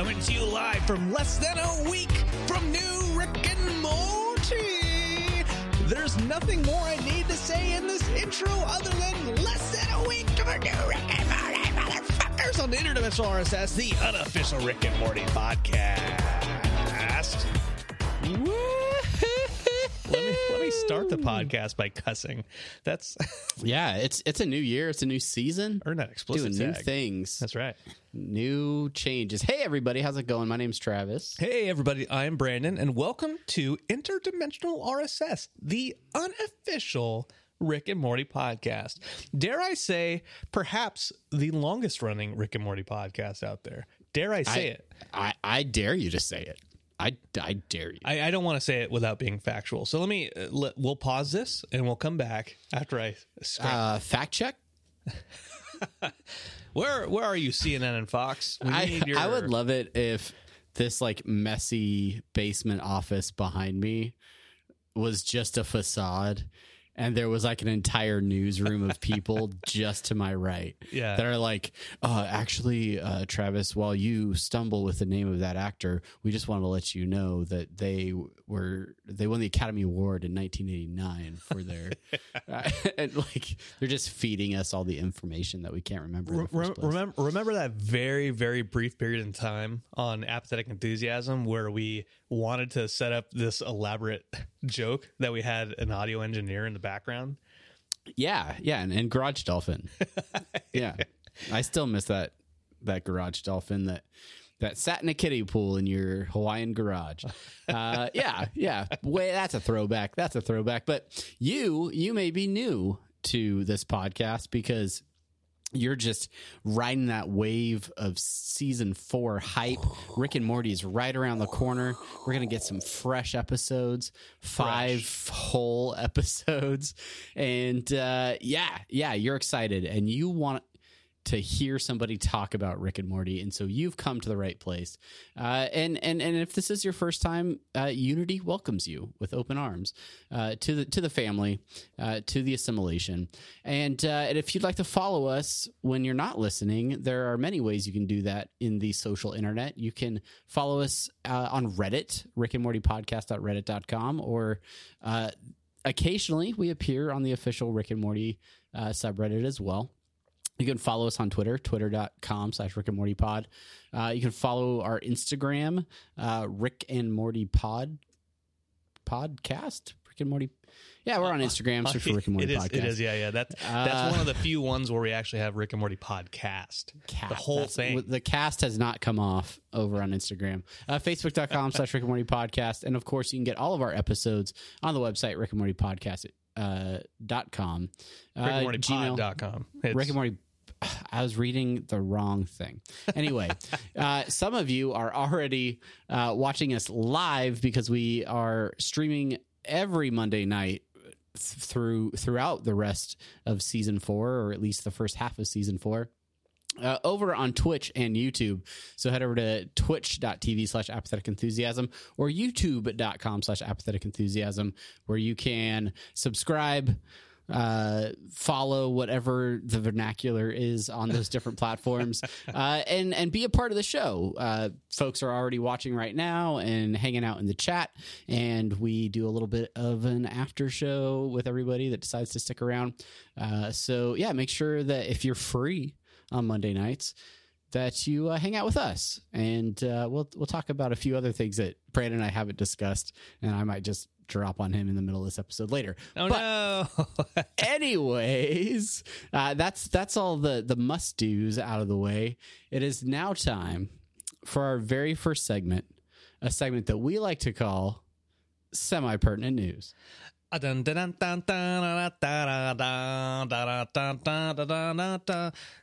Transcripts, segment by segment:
coming to you live from less than a week from New Rick and Morty. There's nothing more I need to say in this intro other than less than a week for New Rick and Morty, motherfuckers, on the Interdimensional RSS, the unofficial Rick and Morty podcast. Start the podcast by cussing. That's Yeah, it's it's a new year, it's a new season. earn that explicit Doing new things, That's right. new changes. Hey everybody, how's it going? My name's Travis. Hey, everybody, I'm Brandon, and welcome to Interdimensional RSS, the unofficial Rick and Morty podcast. Dare I say, perhaps the longest running Rick and Morty podcast out there. Dare I say I, it? I I dare you to say it. I I dare you. I, I don't want to say it without being factual. So let me, uh, let, we'll pause this and we'll come back after I. Uh, fact check. where where are you, CNN and Fox? We I need your- I would love it if this like messy basement office behind me was just a facade and there was like an entire newsroom of people just to my right Yeah. that are like uh actually uh Travis while you stumble with the name of that actor we just want to let you know that they were they won the Academy Award in 1989 for their uh, and like they're just feeding us all the information that we can't remember Re- remember, remember that very, very brief period in time on Apathetic Enthusiasm where we wanted to set up this elaborate joke that we had an audio engineer in the background? Yeah, yeah, and, and Garage Dolphin. yeah, I still miss that that Garage Dolphin that that sat in a kiddie pool in your Hawaiian garage. Uh, yeah, yeah. Way that's a throwback. That's a throwback. But you you may be new to this podcast because you're just riding that wave of season four hype. Rick and Morty is right around the corner. We're gonna get some fresh episodes, five whole episodes, and uh, yeah, yeah, you're excited and you want to hear somebody talk about Rick and Morty, and so you've come to the right place. Uh, and and and if this is your first time, uh, Unity welcomes you with open arms uh, to the to the family, uh, to the assimilation. And uh, and if you'd like to follow us when you're not listening, there are many ways you can do that in the social internet. You can follow us uh, on Reddit, Rick and Morty Podcast.reddit.com, or occasionally we appear on the official Rick and Morty subreddit as well. You can follow us on Twitter, twitter.com slash Rick and Morty pod. Uh, you can follow our Instagram, uh, Rick and Morty pod podcast. Rick and Morty. Yeah, we're on Instagram. Search for Rick and Morty it is, podcast. It is, yeah, yeah. That's Uh, that's one of the few ones where we actually have Rick and Morty podcast. Cast. The whole thing. The cast has not come off over on Instagram. Uh, Facebook.com slash Rick and Morty podcast. And of course, you can get all of our episodes on the website, Rick and Morty podcast. Uh, dot com. Uh, Gmail- RickandMortyPod.com. It's- Rick and Morty. I was reading the wrong thing. Anyway, uh, some of you are already uh, watching us live because we are streaming every Monday night through throughout the rest of season four, or at least the first half of season four. Uh, over on Twitch and YouTube. So head over to twitch.tv slash apathetic enthusiasm or youtube.com slash apathetic enthusiasm where you can subscribe, uh, follow whatever the vernacular is on those different platforms, uh, and and be a part of the show. Uh, folks are already watching right now and hanging out in the chat, and we do a little bit of an after show with everybody that decides to stick around. Uh, so yeah, make sure that if you're free on Monday nights. That you uh, hang out with us, and uh, we'll we'll talk about a few other things that Brandon and I haven't discussed, and I might just drop on him in the middle of this episode later. Oh but no! anyways, uh, that's that's all the the must dos out of the way. It is now time for our very first segment, a segment that we like to call semi pertinent news.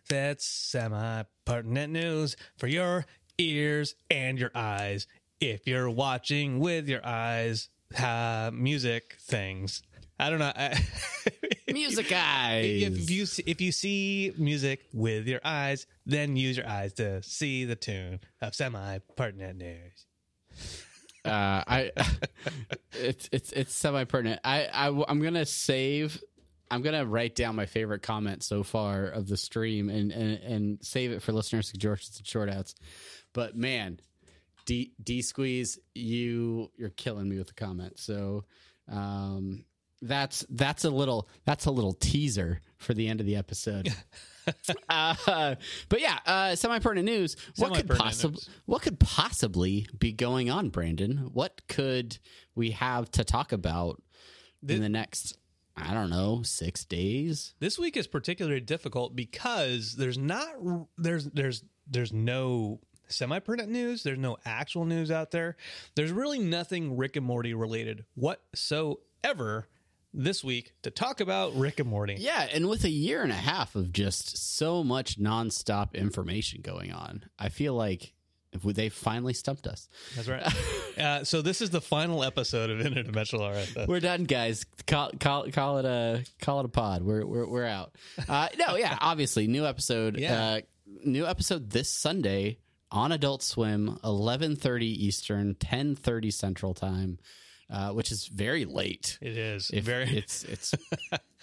That's semi pertinent news for your ears and your eyes. If you're watching with your eyes, uh, music things. I don't know. I- music eyes If you see- if you see music with your eyes, then use your eyes to see the tune of semi pertinent news. uh, I it's it's it's semi pertinent. I, I I'm gonna save. I'm gonna write down my favorite comment so far of the stream and and, and save it for listeners' suggestions and short outs. But man, D D squeeze, you you're killing me with the comment. So um, that's that's a little that's a little teaser for the end of the episode. uh, but yeah, uh, semi pertinent news. What could possibly what could possibly be going on, Brandon? What could we have to talk about in the next? I don't know, six days. This week is particularly difficult because there's not there's there's there's no semi pertinent news. There's no actual news out there. There's really nothing Rick and Morty related whatsoever this week to talk about Rick and Morty. Yeah, and with a year and a half of just so much nonstop information going on, I feel like they finally stumped us. That's right. uh, so this is the final episode of Interdimensional RSS. We're done, guys. Call, call, call it a call it a pod. We're we're, we're out. Uh, no, yeah, obviously, new episode. Yeah. Uh, new episode this Sunday on Adult Swim, eleven thirty Eastern, ten thirty Central Time, uh, which is very late. It is If very. it's it's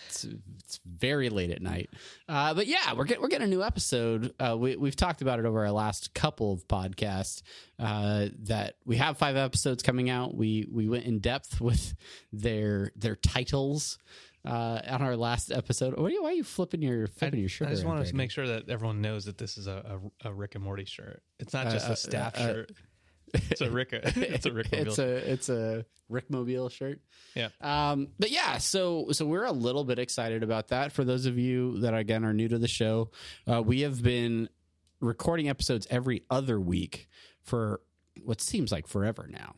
it's it's very late at night. Uh, but yeah, we're getting we're getting a new episode. Uh, we we've talked about it over our last couple of podcasts. Uh, that we have five episodes coming out. We we went in depth with their their titles. Uh, on our last episode, why are you, why are you flipping your flipping your sugar? I just want to make sure that everyone knows that this is a, a, a Rick and Morty shirt. It's not just uh, a staff uh, uh, shirt. It's a Rick. It's a Rick. it's a it's a Rick Mobile shirt. Yeah. Um, but yeah, so so we're a little bit excited about that. For those of you that again are new to the show, uh, we have been recording episodes every other week for what seems like forever now.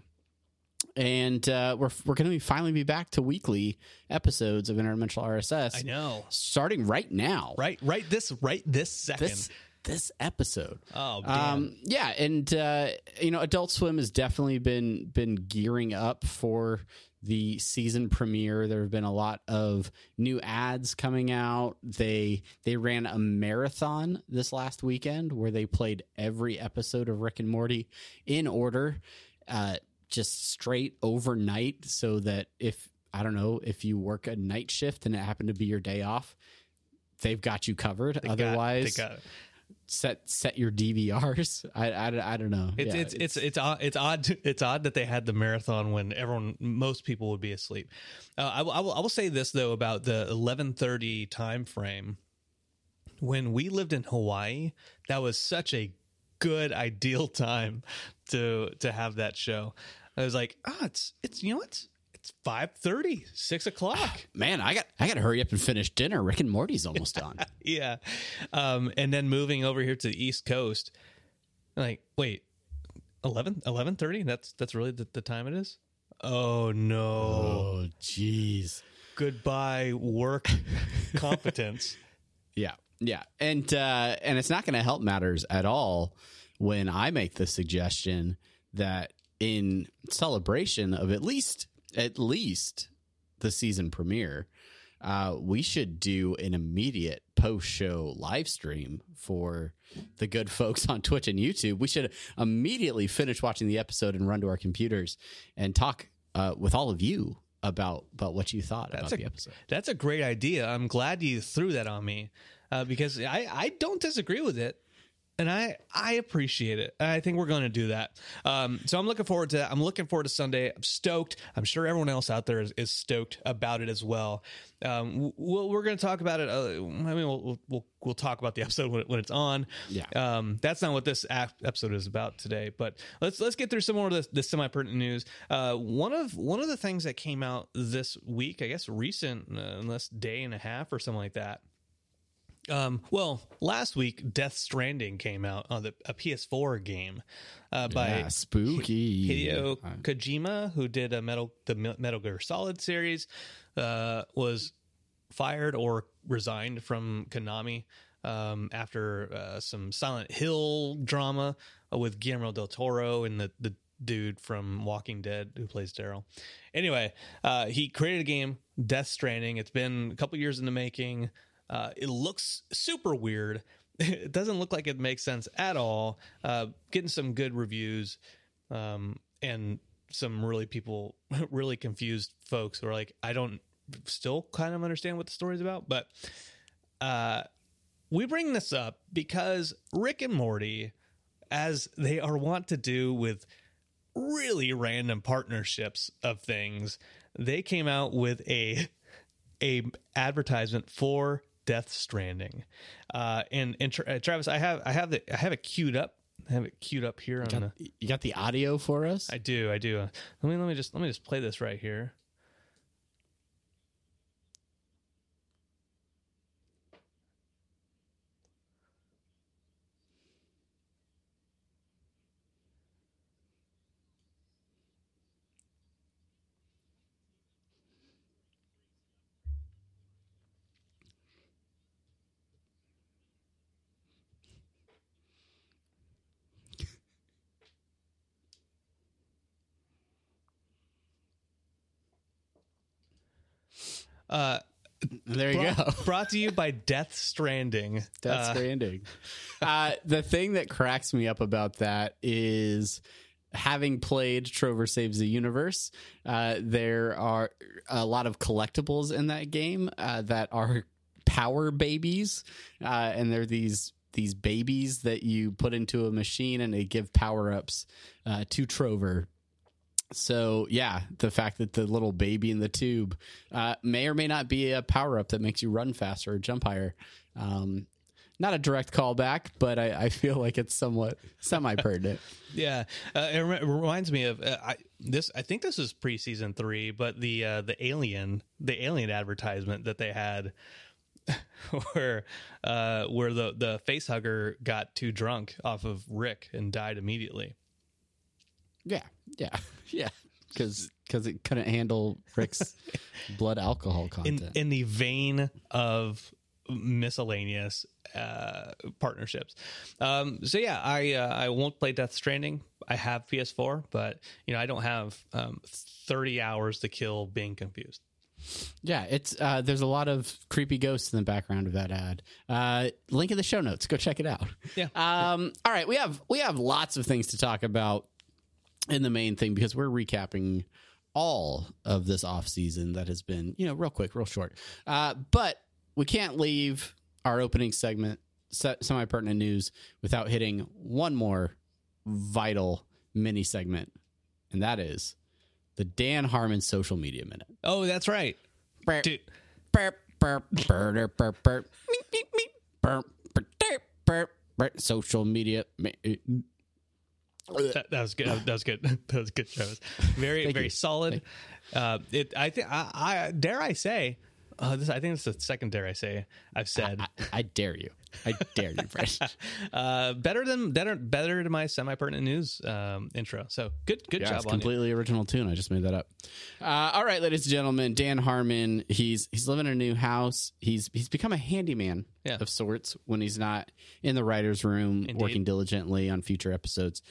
And uh, we're we're going to be finally be back to weekly episodes of Interdimensional RSS, I know. starting right now. Right. Right. This. Right. This second. This this episode. oh. Um, yeah, and uh, you know, Adult Swim has definitely been been gearing up for the season premiere. There have been a lot of new ads coming out. They they ran a marathon this last weekend where they played every episode of Rick and Morty in order, uh, just straight overnight, so that if I don't know if you work a night shift and it happened to be your day off, they've got you covered. They Otherwise, got set set your DVRs. I, I, I don't know. It's, Yeah, it's it's it's odd. It's odd. It's odd that they had the marathon when everyone, most people would be asleep. Uh, I, will- I will. I will say this though about the eleven thirty time frame. When we lived in Hawaii, that was such a good ideal time to to have that show. I was like, ah, it's it's you know it's it's 5.30, 6 o'clock. man. I got I got to hurry up and finish dinner. Rick and Morty's almost on. yeah, um, and then moving over here to the East Coast, like wait, 11 11.30? That's that's really the, the time it is. Oh no! oh, jeez. Goodbye work competence. Yeah, yeah, and uh, and it's not going to help matters at all when I make the suggestion that in celebration of at least at least the season premiere, uh, we should do an immediate post show live stream for the good folks on Twitch and YouTube. We should immediately finish watching the episode and run to our computers and talk uh, with all of you about about what you thought about a- the episode. That's a great idea. I'm glad you threw that on me uh, because I, I don't disagree with it. And I, I appreciate it. I think we're going to do that. Um, so I'm looking forward to that. I'm looking forward to Sunday. I'm stoked. I'm sure everyone else out there is, is stoked about it as well. Um, we'll, we're going to talk about it. Uh, I mean, we'll, we'll, we'll, talk about the episode when, it, when it's on. Yeah. Um, that's not what this episode is about today, but let's let's get through some more of the, the semi pertinent news. Uh, one of one of the things that came out this week, I guess recent, uh, unless day and a half or something like that. Um, well, last week, Death Stranding came out on the a PS4 game uh, by Yeah, spooky. Hideo Kojima, who did a Metal the Metal Gear Solid series, uh, was fired or resigned from Konami um, after uh, some Silent Hill drama uh, with Guillermo del Toro and the the dude from Walking Dead who plays Daryl. Anyway, uh, he created a game, Death Stranding. It's been a couple years in the making. Uh, it looks super weird. It doesn't look like it makes sense at all. Uh, getting some good reviews, um, and some really people, really confused folks who are like, I don't still kind of understand what the story's about. But uh, we bring this up because Rick and Morty, as they are wont to do with really random partnerships of things, they came out with a a advertisement for Death Stranding. Uh, and and Tra- uh, Travis, I have I have the I have it queued up. I have it queued up here on the. You got the audio for us? I do, I do. Uh, let me let me just let me just play this right here. Uh, there you brought, go. brought to you by Death Stranding. Death Uh, Stranding. Uh, the thing that cracks me up about that is having played Trover Saves the Universe, uh, there are a lot of collectibles in that game uh, that are power babies, uh, and they're these these babies that you put into a machine and they give power ups uh, to Trover. So yeah, the fact that the little baby in the tube uh, may or may not be a power up that makes you run faster or jump higher. Um, not a direct callback, but I, I feel like it's somewhat semi pertinent. Yeah, uh, it, it reminds me of uh, I, this. I think this is pre season three, but the uh, the alien the alien advertisement that they had, where uh, where the the face hugger got too drunk off of Rick and died immediately. Yeah, yeah, yeah, because because it couldn't handle Rick's blood alcohol In content. in the vein of miscellaneous uh, partnerships. Um, so yeah, I uh, I won't play Death Stranding. I have PS4, but you know I don't have um, 30 hours to kill being confused. Yeah, it's uh, there's a lot of creepy ghosts in the background of that ad. Uh, link in the show notes. Go check it out. Yeah. Um, all right, we have we have lots of things to talk about in the main thing because we're recapping all of this off season that has been you know real quick, real short. Uh, but we can't leave our opening segment semi pertinent news without hitting one more vital mini segment, and that is the Dan Harmon social media minute. Oh, that's right, dude. Burp, burp, burp, burp, burp, meep, meep, meep, burp, burp, burp, burp, burp. Social media. That, that was good. That was good. That was good, Travis. Very, very you. solid. Uh, it. I think. I, I dare I say. Uh, this. I think it's the second dare I say I've said. I, I dare you. I dare you, Brett. uh, better than better better than my semi pertinent news um, intro. So good good Yeah, job it's completely original tune. I just made that up. Uh, all right, ladies and gentlemen, Dan Harmon. He's he's living in a new house. He's he's become a handyman Yeah. of sorts when he's not in the writers' room Indeed. working diligently on future episodes.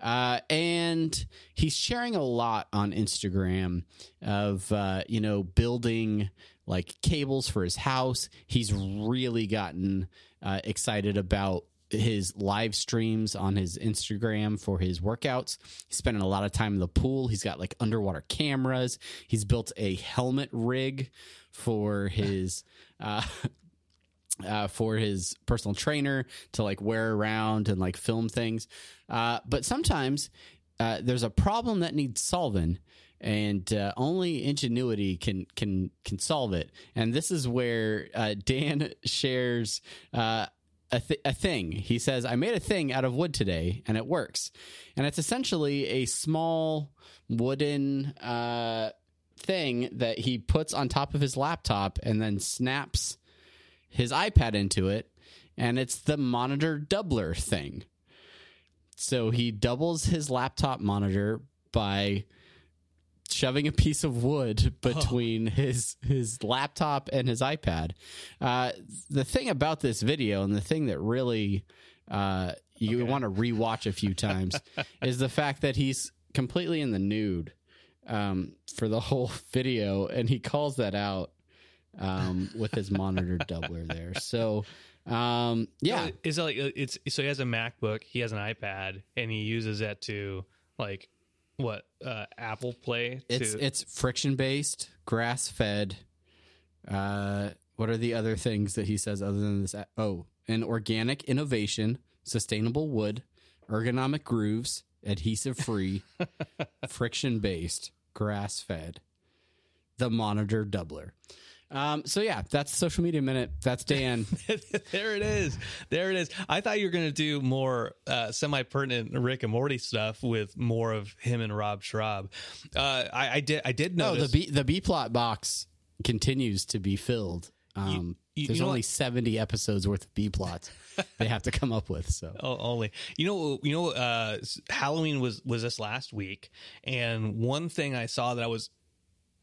Uh, and he's sharing a lot on Instagram of uh, you know building like cables for his house. He's really gotten uh, excited about his live streams on his Instagram for his workouts. He's spending a lot of time in the pool. He's got like underwater cameras. He's built a helmet rig for his uh, uh, for his personal trainer to like wear around and like film things. Uh, but sometimes uh, there's a problem that needs solving, and uh, only ingenuity can can can solve it. And this is where uh, Dan shares. Uh, a, th- a thing. He says, I made a thing out of wood today and it works. And it's essentially a small wooden thing that he puts on top of his laptop and then snaps his iPad into it, and it's the monitor doubler thing. So he doubles his laptop monitor by shoving a piece of wood between his his laptop and his iPad. Uh, the thing about this video, and the thing that really uh, you want to rewatch a few times, is the fact that he's completely in the nude um, for the whole video, and he calls that out um, with his monitor doubler there. So, um, yeah, Is it like uh, it's so he has a MacBook, he has an iPad, and he uses that to like what uh, Apple Play. it's to, it's friction based, grass fed. Uh, what are the other things that he says other than this? Oh, an organic innovation, sustainable wood, ergonomic grooves, adhesive free, friction based, grass fed, the monitor doubler. Um, so yeah, that's social media minute. That's Dan. there it is. There it is. I thought you were going to do more uh, semi pertinent Rick and Morty stuff with more of him and Rob Schrab. Uh, I, I did. I did no, notice. the B the B plot box continues to be filled. Um, you- there's you know only what? 70 episodes worth of B plots they have to come up with. So Oh, only you know you know uh Halloween was was this last week and one thing I saw that I was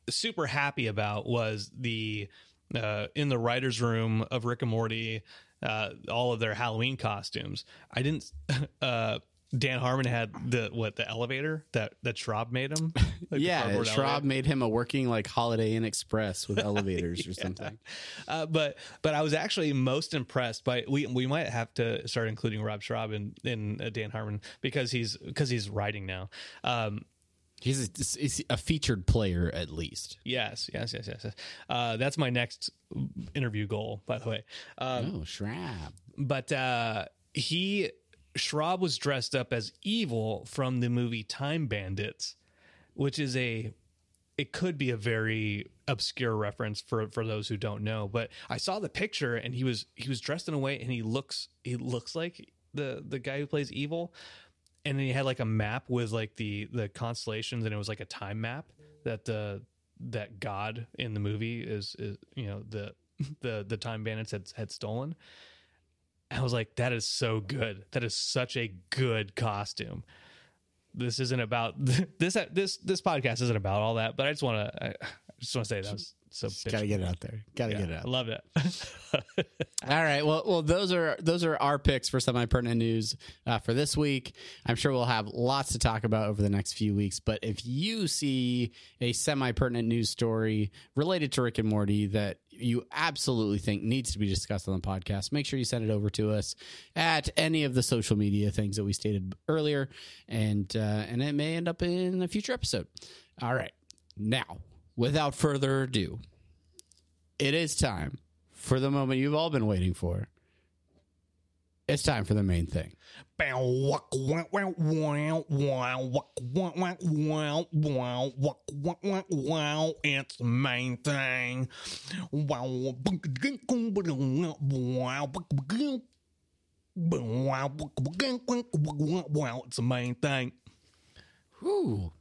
super happy about was the uh in the writers room of Rick and Morty uh all of their Halloween costumes. I didn't uh Dan Harmon had the what the elevator that that Schrab made him. Like yeah, Schrab elevator. made him a working like Holiday Inn Express with elevators or something. Uh, but but I was actually most impressed by we we might have to start including Rob Schrab in in uh, Dan Harmon because he's because he's writing now. Um, He's a, he's a featured player at least. yes, yes, yes, yes. yes. Uh, that's my next interview goal, by the way. Um, oh, Schrab. but uh, he Schrab was dressed up as evil from the movie Time Bandits, which is a it could be a very obscure reference for for those who don't know. But I saw the picture and he was he was dressed in a way and he looks he looks like the the guy who plays evil. And then he had like a map with like the the constellations and it was like a time map that the that God in the movie is is you know the the the time bandits had had stolen. I was like, that is so good. That is such a good costume. This isn't about this. This this podcast isn't about all that, but I just want to. I just want to say that was so. Got to get it out there. Got to yeah, get it I out. love it. All right. Well, well, those are those are our picks for semi pertinent news uh, for this week. I'm sure we'll have lots to talk about over the next few weeks. But if you see a semi pertinent news story related to Rick and Morty that you absolutely think needs to be discussed on the podcast, make sure you send it over to us at any of the social media things that we stated earlier, and uh, and it may end up in a future episode. All right. Now, without further ado, it is time for the moment you've all been waiting for. It's time for the main thing. It's the main thing. It's the main thing. Whoo.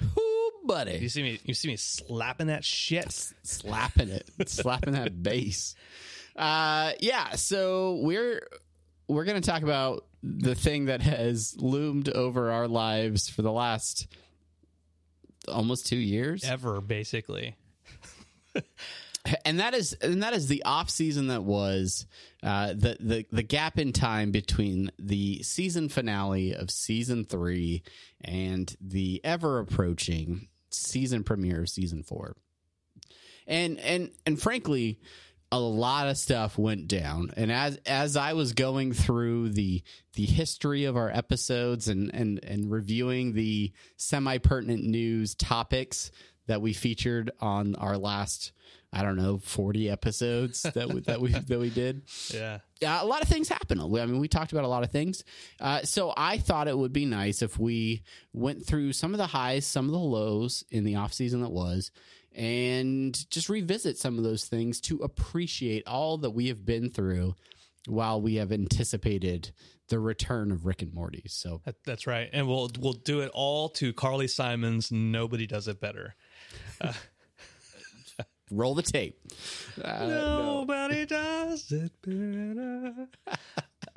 Whoo, buddy. You see me? You see me slapping that shit? slapping it, slapping that bass. Uh, yeah. So we're we're gonna talk about the thing that has loomed over our lives for the last almost two years, Ever, basically. and that is and that is the off season that was uh, the the the gap in time between the season finale of season three and the ever approaching season premiere of season four. And and and frankly, a lot of stuff went down. And as as I was going through the the history of our episodes and and and reviewing the semi pertinent news topics that we featured on our last I don't know 40 episodes that we, that we that we did Yeah. uh, a lot of things happen. I mean, we talked about a lot of things. Uh, so I thought it would be nice if we went through some of the highs, some of the lows in the off season that was, and just revisit some of those things to appreciate all that we have been through while we have anticipated the return of Rick and Morty. So That, that's right. And we'll we'll do it all to Carly Simon's Nobody Does It Better. Roll the tape. Uh, Nobody does it better.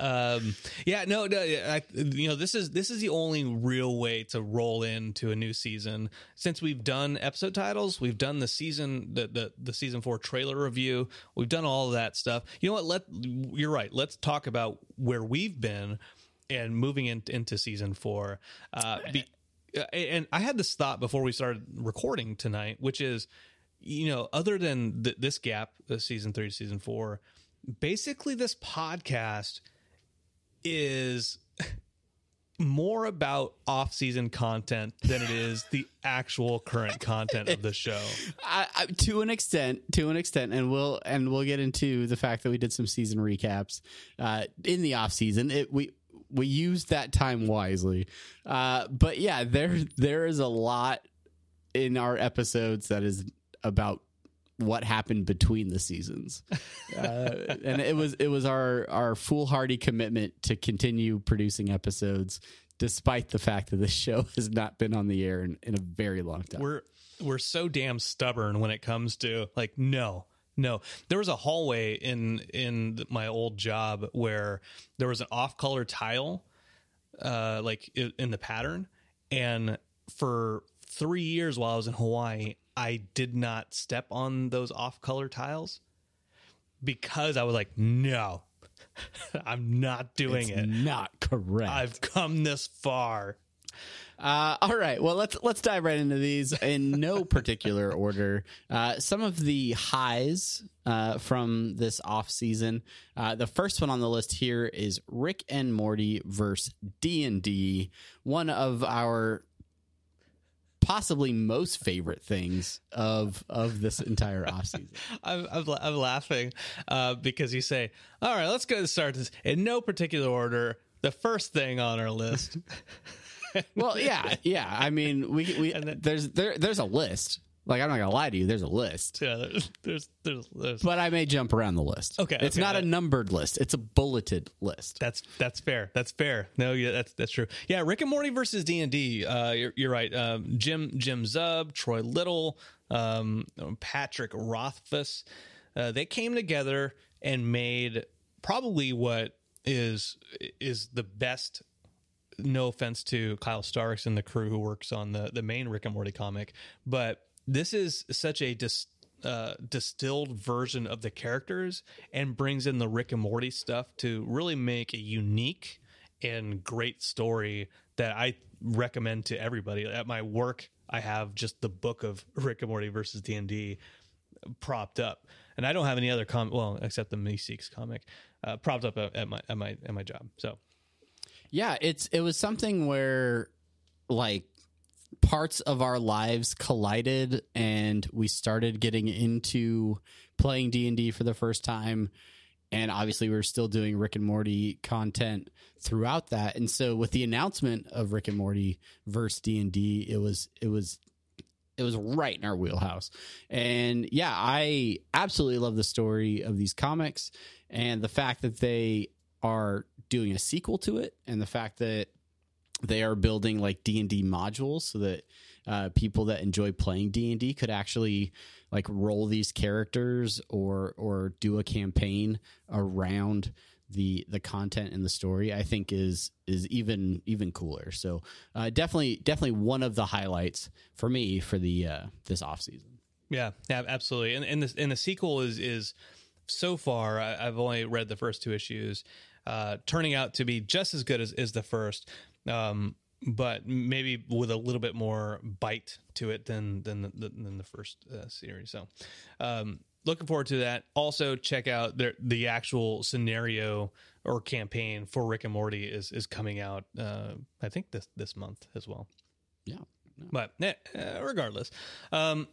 um, yeah, no, no, I, you know, this is this is the only real way to roll into a new season since we've done episode titles, we've done the season the the, the season four trailer review, we've done all of that stuff. You know what? Let you're right. Let's talk about where we've been and moving in, into season four. Uh, be, uh, and I had this thought before we started recording tonight, which is, you know, other than th- this gap, uh, season three season four, basically this podcast is more about off-season content than it is the actual current content of the show. I, I, to an extent, to an extent, and we'll and we'll get into the fact that we did some season recaps uh, in the off season. It we we used that time wisely. Uh, but yeah, there there is a lot in our episodes that is about what happened between the seasons, uh, and it was it was our our foolhardy commitment to continue producing episodes despite the fact that this show has not been on the air in, in a very long time. We're we're so damn stubborn when it comes to like no no. There was a hallway in in my old job where there was an off color tile uh like in the pattern. And for 3 years while I was in Hawaii I did not step on those off color tiles because I was like no I'm not doing it's it not correct. I've come this far Uh, all right. Well, let's let's dive right into these in no particular order. Uh, some of the highs uh, from this off season. Uh, the first one on the list here is Rick and Morty versus D and D. One of our possibly most favorite things of of this entire off season. I'm, I'm, I'm laughing uh, because you say, "All right, let's go and start this in no particular order." The first thing on our list, Well, yeah, yeah. I mean, we we then- there's there there's a list. Like I'm not gonna lie to you, there's a list. yeah, there's, there's, there's, there's but I may jump around the list. Okay, it's okay. not a numbered list; it's a bulleted list. that's that's fair. That's fair. No, yeah, that's that's true. Yeah, Rick and Morty versus D and D. Uh, you're, you're right. Um, Jim Jim Zub, Troy Little, um, Patrick Rothfuss. Uh, they came together and made probably what is is the best no offense to Kyle Starks and the crew who works on the the main Rick and Morty comic, but this is such a dis, uh, distilled version of the characters and brings in the Rick and Morty stuff to really make a unique and great story that I recommend to everybody. At my work, I have just the book of Rick and Morty versus D and D propped up, and I don't have any other comic. Well, except the Meeseeks comic uh, propped up at, at my at my at my job. So Yeah, it's it was something where like parts of our lives collided, and we started getting into playing D and D for the first time. And obviously, we were still doing Rick and Morty content throughout that. And so, with the announcement of Rick and Morty versus D and D, it was it was it was right in our wheelhouse. And yeah, I absolutely love the story of these comics and the fact that they are doing a sequel to it and the fact that they are building like D&D modules so that uh, people that enjoy playing D&D could actually like roll these characters or or do a campaign around the the content and the story I think is is even even cooler. So uh, definitely definitely one of the highlights for me for the uh, this off season. Yeah, yeah, absolutely. And and the and the sequel is is so far I, I've only read the first two issues, uh, turning out to be just as good as, as the first, um, but maybe with a little bit more bite to it than than the, than the first uh, series. So, um, looking forward to that. Also, check out the the actual scenario or campaign for Rick and Morty is is coming out. Uh, I think this this month as well. Yeah. But eh, uh, regardless, um,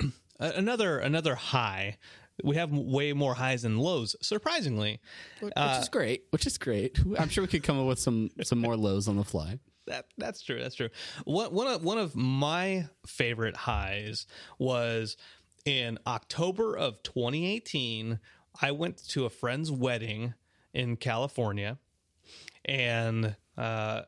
another another high. We have way more highs and lows, surprisingly. Which is great. Which is great. I'm sure we could come up with some some more lows on the fly. That that's true. That's true. One one of one of my favorite highs was in October of 2018. I went to a friend's wedding in California, and uh,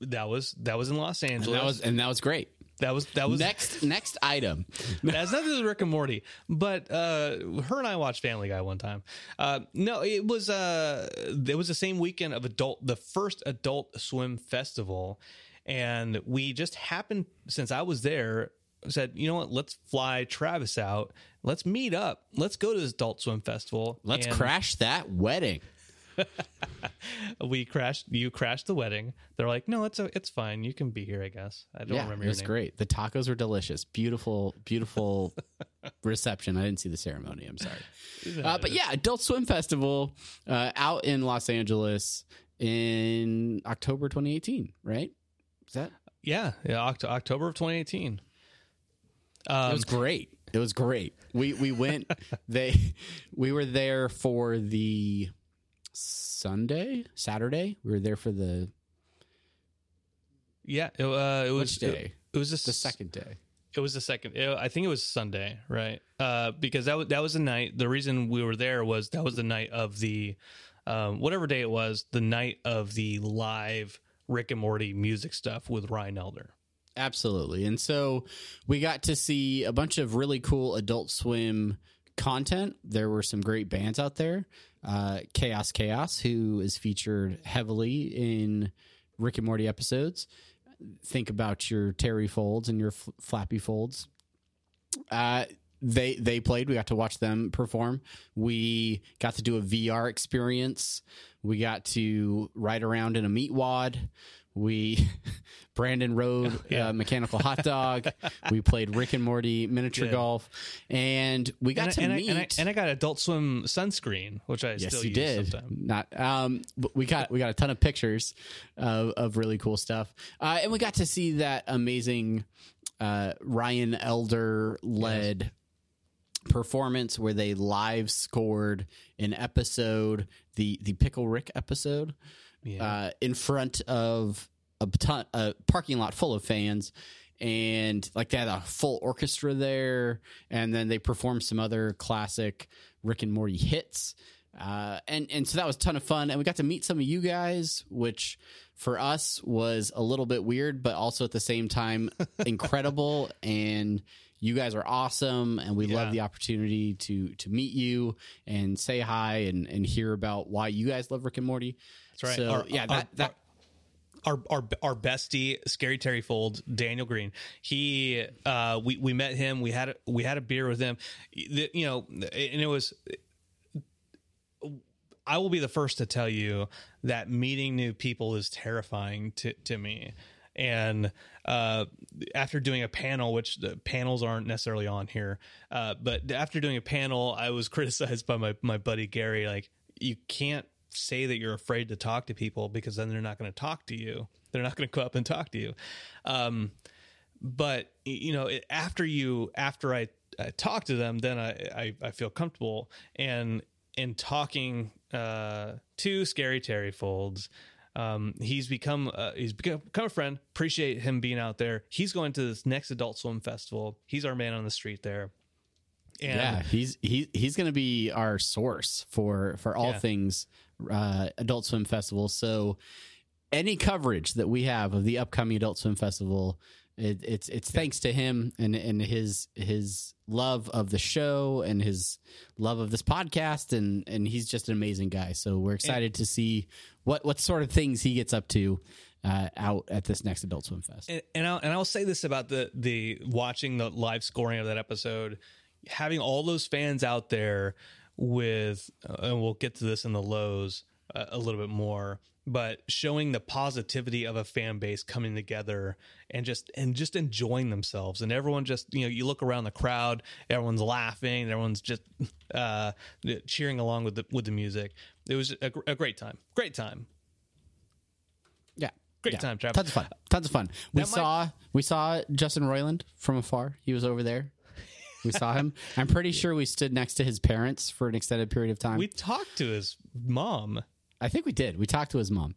that was that was in Los And Angeles. that was and that was great. That was that was Next next item. that's nothing with Rick and Morty, but uh, her and I watched Family Guy one time. Uh, no, it was uh, it was the same weekend of adult, the first Adult Swim Festival, and we just happened since I was there. Said, you know what? Let's fly Travis out. Let's meet up. Let's go to this Adult Swim Festival. Let's And crash that wedding. We crashed. You crashed the wedding. They're like, no, it's a, it's fine. You can be here. I guess. I don't yeah, remember it was great. The tacos were delicious. Beautiful, beautiful reception. I didn't see the ceremony. I'm sorry. Uh, but yeah, Adult Swim Festival uh, out in Los Angeles in October 2018. Right? Is that? Yeah, yeah. October of 2018. Um, it was great. It was great. We we went. they we were there for the Sunday, Saturday. We were there for the Yeah, it, uh, it was which day? It, it was the second day. It was the second. It, I think it was Sunday, right? Uh, because that was that was the night. The reason we were there was that was the night of the um, whatever day it was. The night of the live Rick and Morty music stuff with Ryan Elder. Absolutely. And so we got to see a bunch of really cool Adult Swim content. There were some great bands out there. Uh, Chaos Chaos, who is featured heavily in Rick and Morty episodes. Think about your Terry Folds and your Flappy Folds. Uh, they they played. We got to watch them perform. We got to do a VR experience. We got to ride around in a meat wad. We Brandon rode Yeah. uh, mechanical hot dog. we played Rick and Morty miniature Good. golf, and we got and, to I, and, meet. I, and, I, and I got Adult Swim sunscreen, which I yes, still you use did. sometimes. Not, um, but we got we got a ton of pictures of, of really cool stuff, uh, and we got to see that amazing uh, Ryan Elder led performance where they live scored an episode, the the Pickle Rick episode, Yeah. uh, in front of a ton, a parking lot full of fans. And like they had a full orchestra there, and then they performed some other classic Rick and Morty hits. Uh, and and so that was a ton of fun, and we got to meet some of you guys, which for us was a little bit weird, but also at the same time incredible. And you guys are awesome, and we Yeah. love the opportunity to to meet you and say hi and and hear about why you guys love Rick and Morty. That's right. So Our- yeah, our- that that our our our bestie, Scary Terry Fold, Daniel Green. He, uh, we we met him. We had a, we had a beer with him. You know, and it was. I will be the first to tell you that meeting new people is terrifying to to me. And uh, after doing a panel, which the panels aren't necessarily on here, uh, but after doing a panel, I was criticized by my my buddy Gary. Like, you can't say that you're afraid to talk to people because then they're not going to talk to you. They're not going to go up and talk to you. Um, but you know, it- after you after I, I talk to them, then I, I I feel comfortable and in talking uh, to Scary Terry Folds. Um, he's become uh, he's become, become a friend. Appreciate him being out there. He's going to this next Adult Swim festival. He's our man on the street there. And yeah, he's he he's going to be our source for for all Yeah. things uh, Adult Swim Festival. So any coverage that we have of the upcoming Adult Swim Festival, it, it's it's thanks to him and and his his love of the show and his love of this podcast and and he's just an amazing guy. So we're excited to see what what sort of things he gets up to uh, out at this next Adult Swim Fest. and, and I'll and I'll say this about the the watching the live scoring of that episode, having all those fans out there with, uh, and we'll get to this in the lows uh, a little bit more, but showing the positivity of a fan base coming together and just and just enjoying themselves, and everyone just you know you look around the crowd, everyone's laughing, everyone's just uh, cheering along with the with the music. It was a, a great time, great time. Yeah. Great Yeah. time, Travis. Tons of fun. Tons of fun. We That might- saw we saw Justin Roiland from afar. He was over there. We saw him. I'm pretty sure we stood next to his parents for an extended period of time. We talked to his mom. I think we did. We talked to his mom.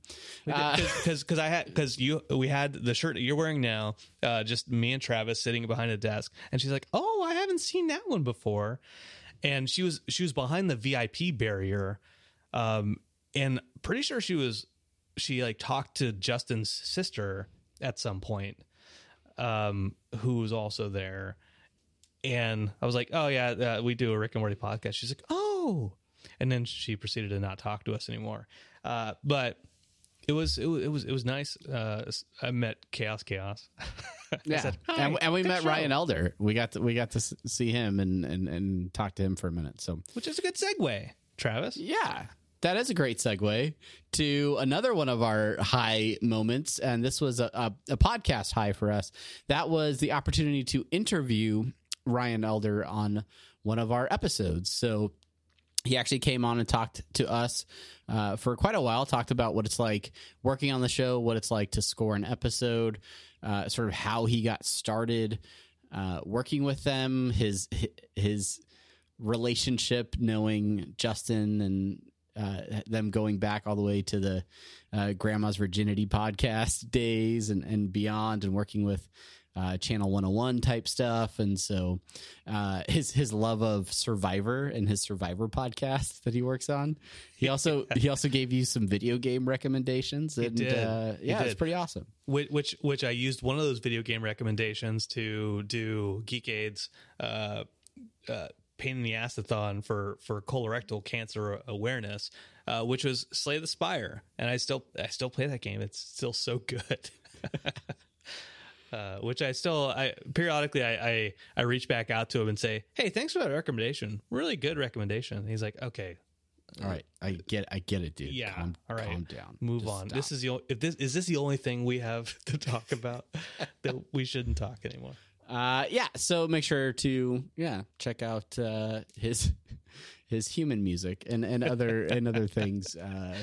Uh, because because I had because you we had the shirt that you're wearing now, uh, just me and Travis sitting behind a desk, and she's like, "Oh, I haven't seen that one before," and she was she was behind the VIP barrier, um, and pretty sure she was she like talked to Justin's sister at some point, um, who was also there, and I was like, "Oh yeah, uh, we do a Rick and Morty podcast." She's like, "Oh," and then she proceeded to not talk to us anymore. Uh, but it was it was it was, it was nice. Uh, I met Chaos Chaos. Yeah, said, and, and we good met show," Ryan Elder. We got to, we got to see him and, and and talk to him for a minute. So which is a good segue, Travis. Yeah, that is a great segue to another one of our high moments. And this was a, a, a podcast high for us. That was the opportunity to interview Ryan Elder on one of our episodes. So he actually came on and talked to us uh, for quite a while, talked about what it's like working on the show, what it's like to score an episode, uh, sort of how he got started uh, working with them, his his relationship, knowing Justin and uh, them going back all the way to the uh, Grandma's Virginity podcast days and, and beyond, and working with uh, Channel 101 type stuff. And so uh, his his love of Survivor and his Survivor podcast that he works on. He also he also gave you some video game recommendations. And. Uh, yeah, it's pretty awesome. which which which I used one of those video game recommendations to do Geek Aid's uh, uh, pain in the assathon for for colorectal cancer awareness, uh, which was Slay the Spire, and I still I still play that game. It's still so good. Uh, which I still, I periodically I, I I reach back out to him and say, "Hey, thanks for that recommendation. Really good recommendation." And he's like, "Okay, All right, I get I get it, dude. Yeah, calm, all right. calm down. move Just on. stop. This is the if this is this the only thing we have to talk about that we shouldn't talk anymore." Uh, yeah. So make sure to yeah check out uh, his his human music and and other and other things. Uh,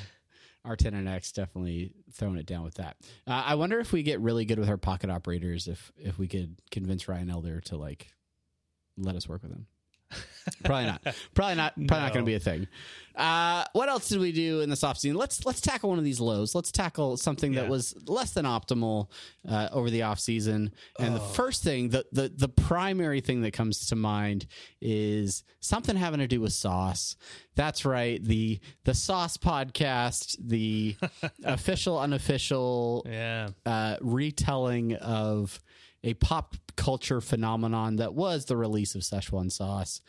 R10 and X definitely throwing it down with that. Uh, I wonder if we get really good with our pocket operators. If if we could convince Ryan Elder to like let us work with him. Probably not. Probably not. Probably not going to be a thing. Uh, what else did we do in this off season? Let's let's tackle one of these lows. Let's tackle something that was less than optimal uh, over the off season. And the first thing, the, the the primary thing that comes to mind is something having to do with sauce. That's right. The the Sauce podcast, the official unofficial Yeah, uh, retelling of a pop culture phenomenon that was the release of Szechuan sauce.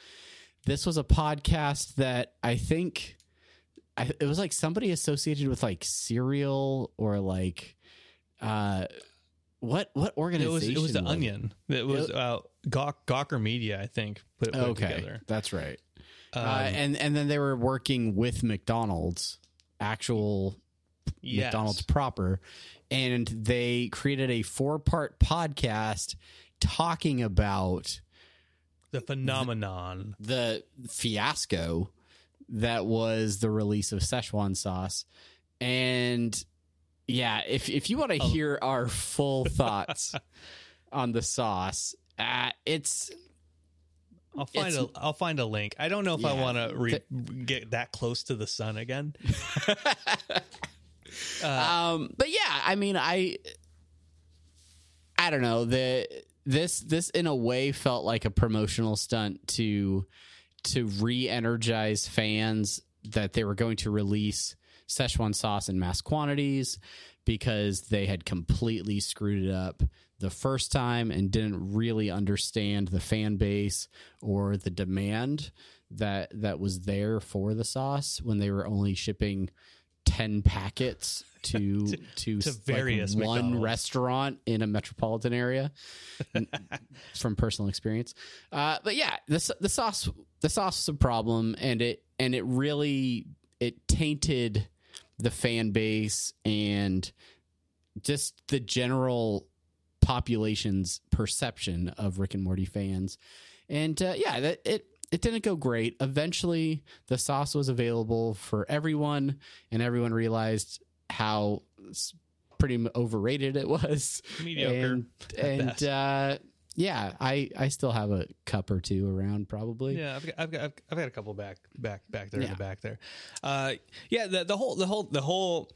This was a podcast that I think I, it was like somebody associated with like cereal or like uh what what organization? it was it was the? Onion. It was uh, Gawk, Gawker Media, I think, put, put it Okay, together. that's right. Um, uh, and and then they were working with McDonald's, actual yes. McDonald's proper, and they created a four part podcast talking about the phenomenon. the fiasco that was the release of Szechuan sauce. And yeah, if if you want to hear our full thoughts on the sauce, uh, it's I'll find It's- a I'll find a link. I don't know if I want to re- get that close to the sun again. um but yeah i mean i i don't know. The this this in a way felt like a promotional stunt to to re-energize fans that they were going to release Szechuan sauce in mass quantities because they had completely screwed it up the first time and didn't really understand the fan base or the demand that that was there for the sauce when they were only shipping 10 packets to to, to like, various one McDonald's. restaurant in a metropolitan area from personal experience uh, but yeah the, the sauce the sauce was a problem and it and it really it tainted the fan base and just the general population's perception of Rick and Morty fans. And uh, yeah, that it it didn't go great. Eventually, the sauce was available for everyone, and everyone realized how pretty overrated it was. Mediocre And, and uh, yeah, I I still have a cup or two around probably. Yeah, I've got, I've got I've got a couple back back back there in the back there. Uh, yeah, the the whole the whole the whole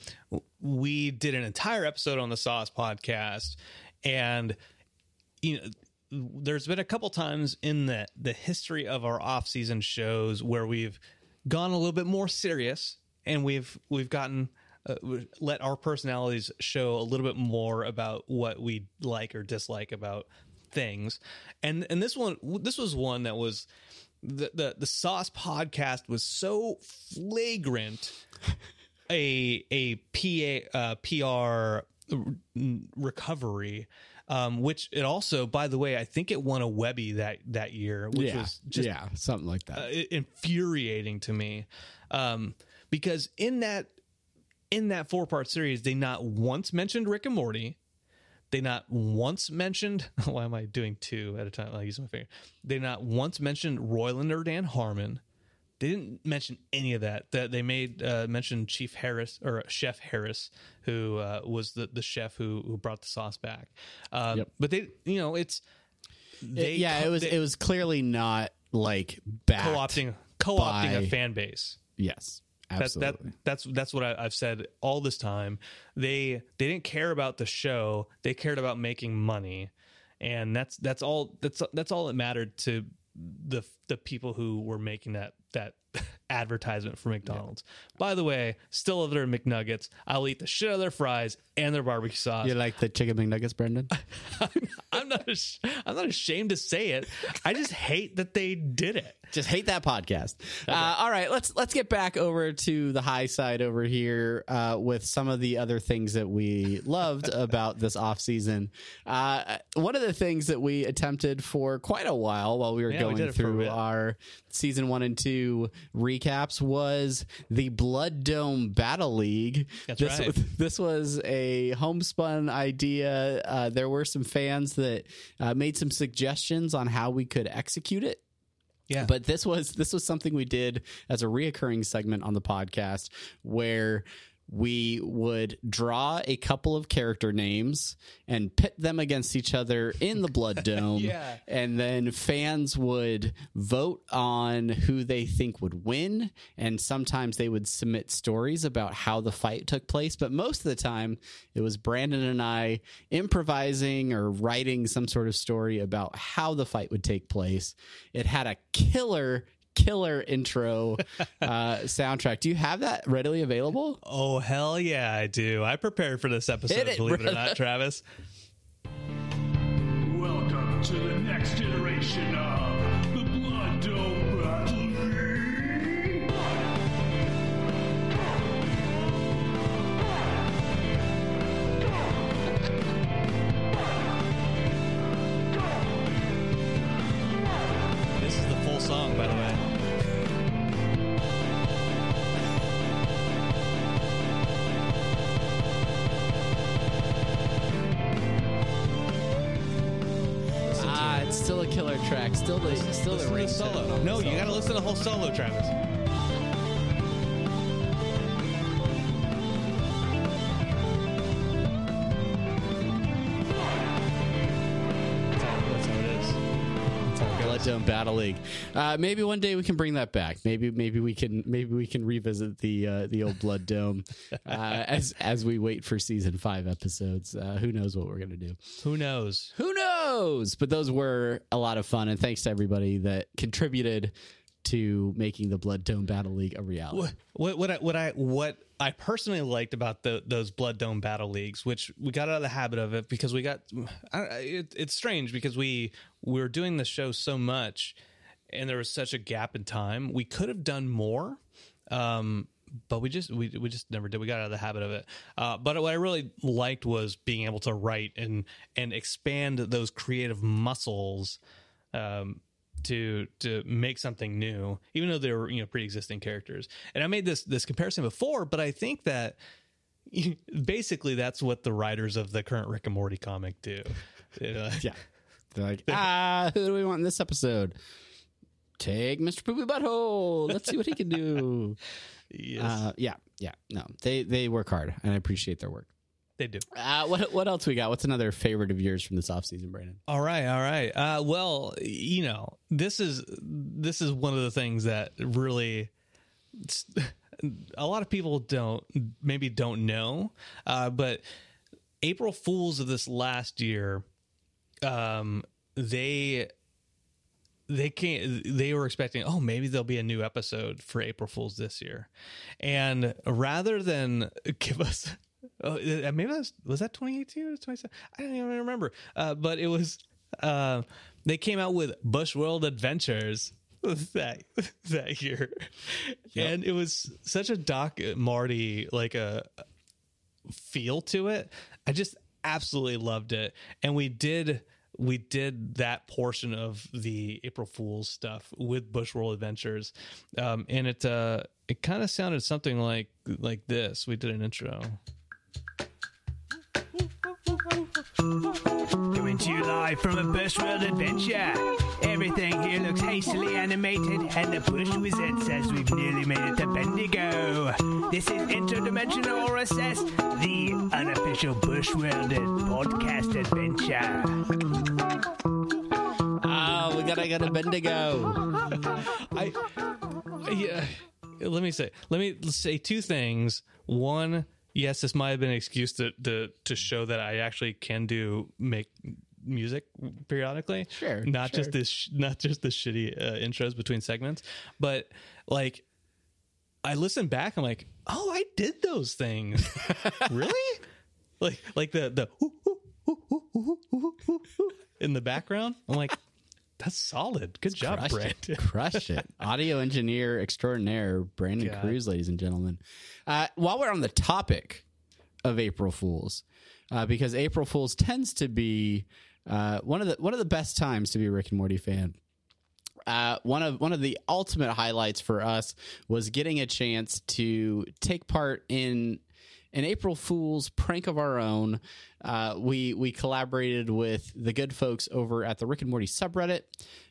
we did an entire episode on the Sauce podcast, and you know. There's been a couple times in the the history of our off season shows where we've gone a little bit more serious, and we've we've gotten uh, let our personalities show a little bit more about what we like or dislike about things. And and this one this was one that was the the, the sauce podcast was so flagrant a a PA uh, PR recovery um, which it also by the way I think it won a Webby that that year which yeah, was just yeah, something like that. uh, infuriating to me. Um, because in that in that four part series they not once mentioned Rick and Morty. They not once mentioned why am I doing two at a time? I use my finger. They not once mentioned Roiland or Dan Harmon they didn't mention any of that that they made uh, mention Chief Harris or Chef Harris who uh, was the the chef who who brought the sauce back um, Yep. but they you know it's they yeah, co- it was they- it was clearly not like backed. co-opting co-opting by- a fan base Yes, That's that Absolutely. that's that's what I, I've said all this time. They they didn't care about the show. They cared about making money, and that's that's all that's that's all that mattered to the the people who were making that that advertisement for McDonald's. By the way, still love their McNuggets. I'll eat the shit out of their fries and their barbecue sauce. You like the chicken McNuggets, Brendan? I'm not I'm not ashamed to say it. I just hate that they did it. Just hate that podcast. Uh, all right, let's let's get back over to the high side over here uh, with some of the other things that we loved about this off season. Uh, one of the things that we attempted for quite a while while we were Yeah, going a through our season one and two recaps was the Blood Dome Battle League. That's this, right. This was a homespun idea. Uh, there were some fans that uh, made some suggestions on how we could execute it Yeah. but this was this was something we did as a reoccurring segment on the podcast where we would draw a couple of character names and pit them against each other in the blood dome. Yeah. and then fans would vote on who they think would win. And sometimes they would submit stories about how the fight took place. But most of the time it was brandon and i improvising or writing some sort of story about how the fight would take place. It had a killer killer intro uh, soundtrack do you have that readily available Oh hell yeah, I do. I prepared for this episode, it, believe it or not, Travis. Welcome to the next iteration of the Blood Dome Dome Battle League. Uh, maybe one day we can bring that back. Maybe maybe we can maybe we can revisit the uh, the old Blood Dome uh, as as we wait for season five episodes. Uh, who knows what we're gonna do? Who knows? Who knows? But those were a lot of fun, and thanks to everybody that contributed to making the Blood Dome Battle League a reality. What what I, what I what I personally liked about the those Blood Dome battle leagues, which we got out of the habit of it because we got it, it's strange because we we were doing the show so much, and there was such a gap in time. We could have done more, um, but we just we we just never did. We got out of the habit of it. Uh, but what I really liked was being able to write and and expand those creative muscles. Um, to to make something new, even though they were you know pre-existing characters. And I made this this comparison before, but I think that basically that's what the writers of the current Rick and Morty comic do. You know, Yeah. They're like, ah, who do we want in this episode? Take Mr. Poopy Butthole. Let's see what he can do. yes, Uh, yeah, yeah. No, they they work hard, and I appreciate their work. They do. Uh, what what else we got? What's another favorite of yours from this offseason, Brandon? All right, all right. Uh, well, you know, this is this is one of the things that really a lot of people don't maybe don't know, uh, but April Fools of this last year, um, they they can't they were expecting oh maybe there'll be a new episode for april fools this year and rather than give us oh, maybe that was, was that 2018 or 2017 i don't even remember uh, but it was uh, they came out with bush world adventures that that year and it was such a doc marty like a feel to it. I just absolutely loved it. And we did we did that portion of the April Fools stuff with Bushworld Adventures. Um, and it uh it kind of sounded something like like this. We did an intro. Coming to you live from a Bush World adventure. Everything here looks hastily animated, and the Bush Wizard says we've nearly made it to Bendigo. This is Interdimensional RSS, the unofficial Bush World podcast adventure. Oh, we gotta go to Bendigo. I yeah let me say let me say two things. One, yes, this might have been an excuse to to to show that I actually can do make music periodically. Sure, not sure. just this, sh- not just the shitty uh, intros between segments, but like I listen back. I'm like, oh, I did those things. really? Like like the the in the background. I'm like, that's solid. Good job, Crushed Brent. it. Crushed it. Audio engineer extraordinaire, Brandon God. Cruz, ladies and gentlemen. Uh, while we're on the topic of April Fools, uh, because April Fools tends to be uh, one of the one of the best times to be a Rick and Morty fan. Uh, one of one of the ultimate highlights for us was getting a chance to take part in an April Fool's prank of our own. Uh, we we collaborated with the good folks over at the Rick and Morty subreddit.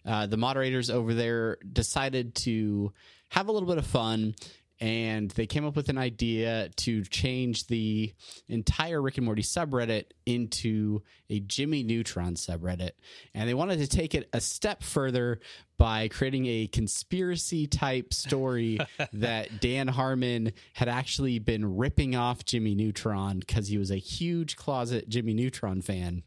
Uh, the moderators over there decided to have a little bit of fun. And they came up with an idea to change the entire Rick and Morty subreddit into a Jimmy Neutron subreddit. And they wanted to take it a step further by creating a conspiracy type story that Dan Harmon had actually been ripping off Jimmy Neutron because he was a huge closet Jimmy Neutron fan.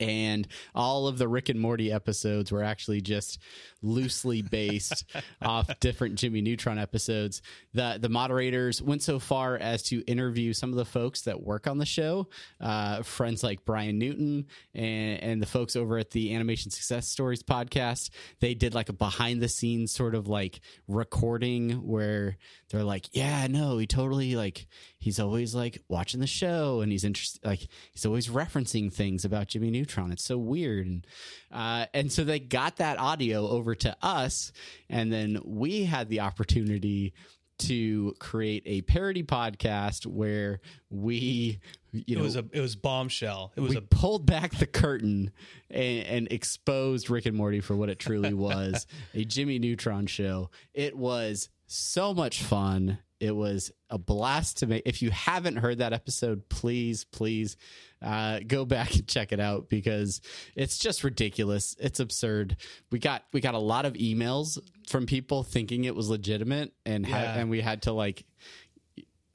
And all of the Rick and Morty episodes were actually just loosely based off different Jimmy Neutron episodes. The the moderators went so far as to interview some of the folks that work on the show, uh, friends like Bryan Newton and, and the folks over at the Animation Success Stories podcast. They did like a behind the scenes sort of like recording where they're like, yeah, no, he totally like he's always like watching the show and he's interested like he's always referencing things about Jimmy Neutron. It's so weird and uh, and so they got that audio over to us, and then we had the opportunity to create a parody podcast where we you know It was a it was bombshell. It was we a pulled back the curtain and, and exposed Rick and Morty for what it truly was a Jimmy Neutron show. It was so much fun. It was a blast to make. If you haven't heard that episode, please, please uh, go back and check it out because it's just ridiculous. It's absurd. We got we got a lot of emails from people thinking it was legitimate, and ha- Yeah. and we had to like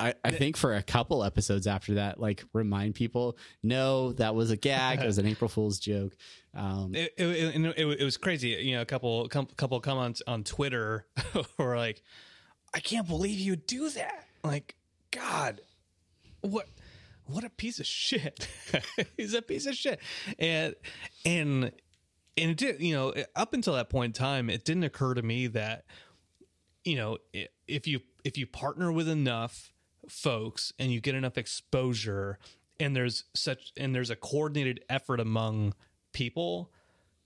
I, I think for a couple episodes after that, like remind people, no, that was a gag. it was an April Fool's joke. Um, it, it, it, it, was crazy. You know, a couple couple comments on Twitter were like, "I can't believe you do that." Like, God, what what a piece of shit. He's a piece of shit. And and and it did. You know, up until that point in time, it didn't occur to me that you know if you if you partner with enough folks and you get enough exposure and there's such and there's a coordinated effort among people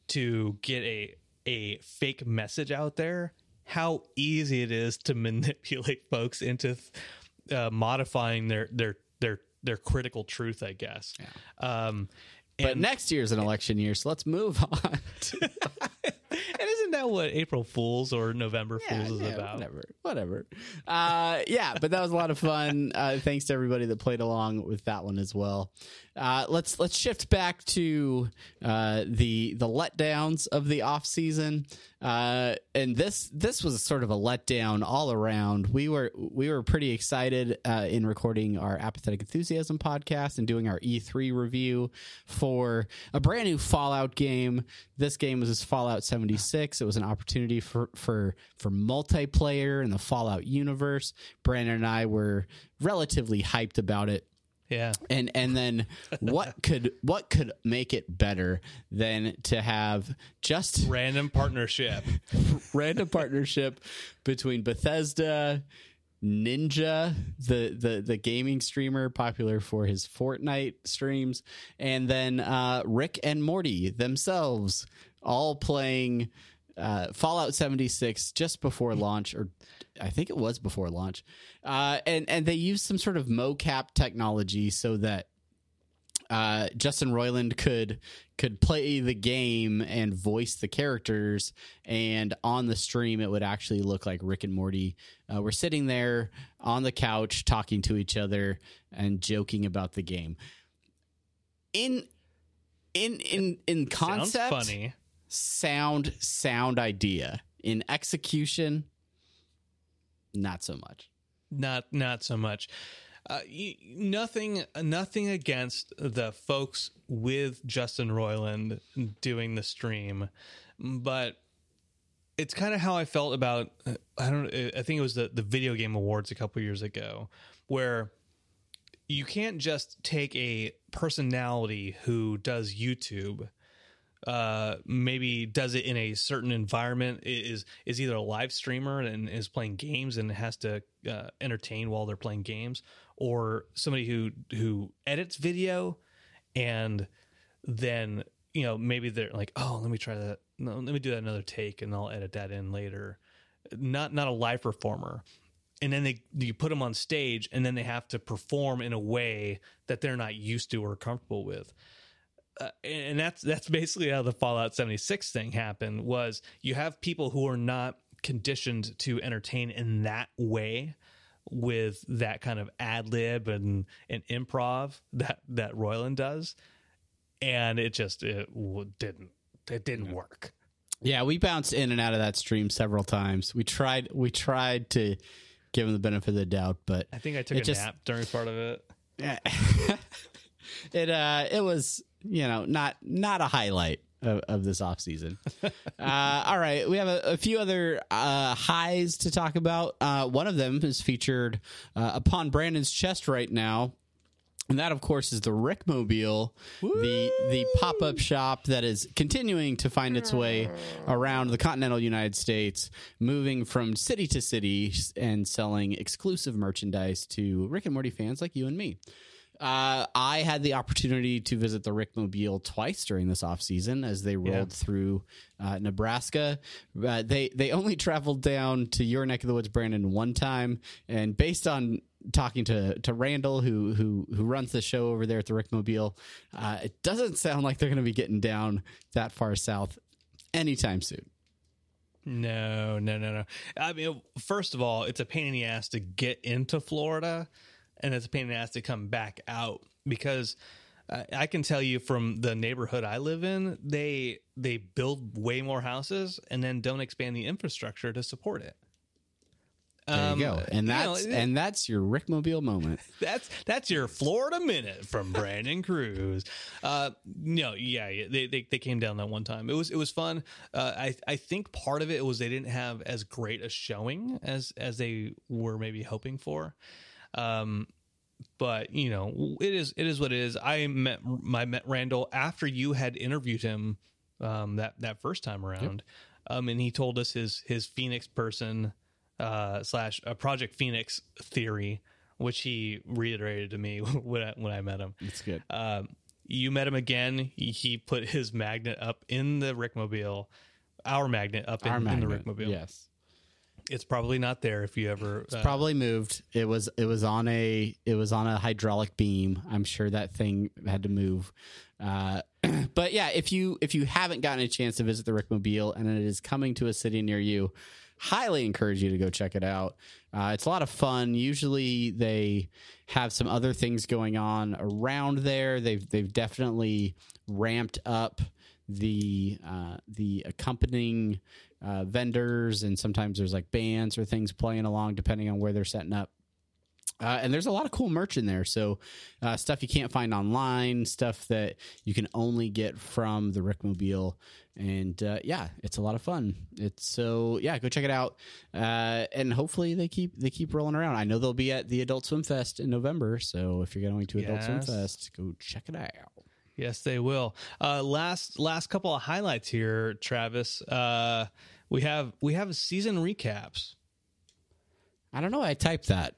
to get a a fake message out there how easy it is to manipulate folks into uh, modifying their their their their critical truth i guess um but and, next year's an election year, so let's move on. to- isn't that what april fools or november fools is Yeah, about Whatever, whatever. Uh, yeah, but that was a lot of fun. Uh, thanks to everybody that played along with that one as well. Uh, let's let's shift back to uh, the the letdowns of the off season. Uh, and this this was sort of a letdown all around. We were we were pretty excited uh, in recording our apathetic enthusiasm podcast and doing our E3 review for a brand new Fallout game. This game was Fallout 76. It was an opportunity for for for multiplayer in the Fallout universe. Brandon and I were relatively hyped about it yeah and and then what could what could make it better than to have just random partnership random partnership between Bethesda, Ninja, the the the gaming streamer popular for his Fortnite streams, and then uh, Rick and Morty themselves, all playing uh, Fallout 76 just before launch, or I think it was before launch, uh, and and they used some sort of mocap technology so that uh, Justin Roiland could could play the game and voice the characters, and on the stream it would actually look like Rick and Morty. Uh, we're sitting there on the couch talking to each other and joking about the game. In in in in concept, sounds funny sound sound idea in execution not so much. not not so much. Uh, nothing nothing against the folks with Justin Roiland doing the stream, but it's kind of how I felt about uh, I don't I think it was the the video game awards a couple years ago where you can't just take a personality who does YouTube uh maybe does it in a certain environment is is either a live streamer and is playing games and has to uh, entertain while they're playing games or somebody who who edits video and then you know maybe they're like oh let me try that. No, let me do that another take and I'll edit that in later. Not not a live performer. And then they you put them on stage and then they have to perform in a way that they're not used to or comfortable with uh, and that's that's basically how the fallout 76 thing happened was you have people who are not conditioned to entertain in that way with that kind of ad lib and and improv that that Roiland does and it just it w- didn't it didn't work Yeah, we bounced in and out of that stream several times. We tried we tried to give him the benefit of the doubt, but i think i took a just- nap during part of it Yeah. it uh it was you know not not a highlight of, of this off season. uh, all right, we have a, a few other uh, highs to talk about. Uh, one of them is featured uh, upon Brandon's chest right now. And that, of course, is the Rickmobile, the the pop up shop that is continuing to find its way around the continental United States, moving from city to city and selling exclusive merchandise to Rick and Morty fans like you and me. Uh, I had the opportunity to visit the Rickmobile twice during this off season as they rolled through uh, Nebraska. Uh, they they only traveled down to your neck of the woods, Brandon, one time, and based on talking to to Randall, who who who runs the show over there at the Rickmobile, uh, it doesn't sound like they're going to be getting down that far south anytime soon. No, no, no, no. I mean, first of all, it's a pain in the ass to get into Florida, and it's a pain in the ass to come back out because I, I can tell you from the neighborhood I live in, they they build way more houses and then don't expand the infrastructure to support it. There Um, you go, and you know, that's and that's your Rickmobile moment. that's that's your Florida minute from Brandon Cruz. Uh, no, yeah, yeah, they, they they came down that one time. It was it was fun. Uh, I I think part of it was they didn't have as great a showing as as they were maybe hoping for. Um, but you know, it is it is what it is. I met I met Randall after you had interviewed him um, that that first time around, um, and he told us his his Phoenix person uh, slash uh, Project Phoenix theory, which he reiterated to me when I, when I met him. It's good. Um, you met him again. He, put his magnet up in the Rickmobile, our magnet up in, Our in the Rickmobile. yes. It's probably not there if you ever. uh, probably moved. It was it was on a it was on a hydraulic beam. I'm sure that thing had to move. Uh, but yeah, if you if you haven't gotten a chance to visit the Rickmobile and it is coming to a city near you, highly encourage you to go check it out. Uh, it's a lot of fun. Usually they have some other things going on around there. They've they've definitely ramped up the uh, the accompanying uh, vendors, and sometimes there's like bands or things playing along depending on where they're setting up. Uh, and there's a lot of cool merch in there. So, uh, stuff you can't find online, stuff that you can only get from the Rickmobile. And uh, yeah, it's a lot of fun. It's so yeah, go check it out. Uh, and hopefully they keep they keep rolling around. I know they'll be at the Adult Swim Fest in November. So if you're going to Adult Swim Fest, go check it out. Yes, they will. Uh, last last couple of highlights here, Travis. We have we have season recaps. I don't know. I typed that.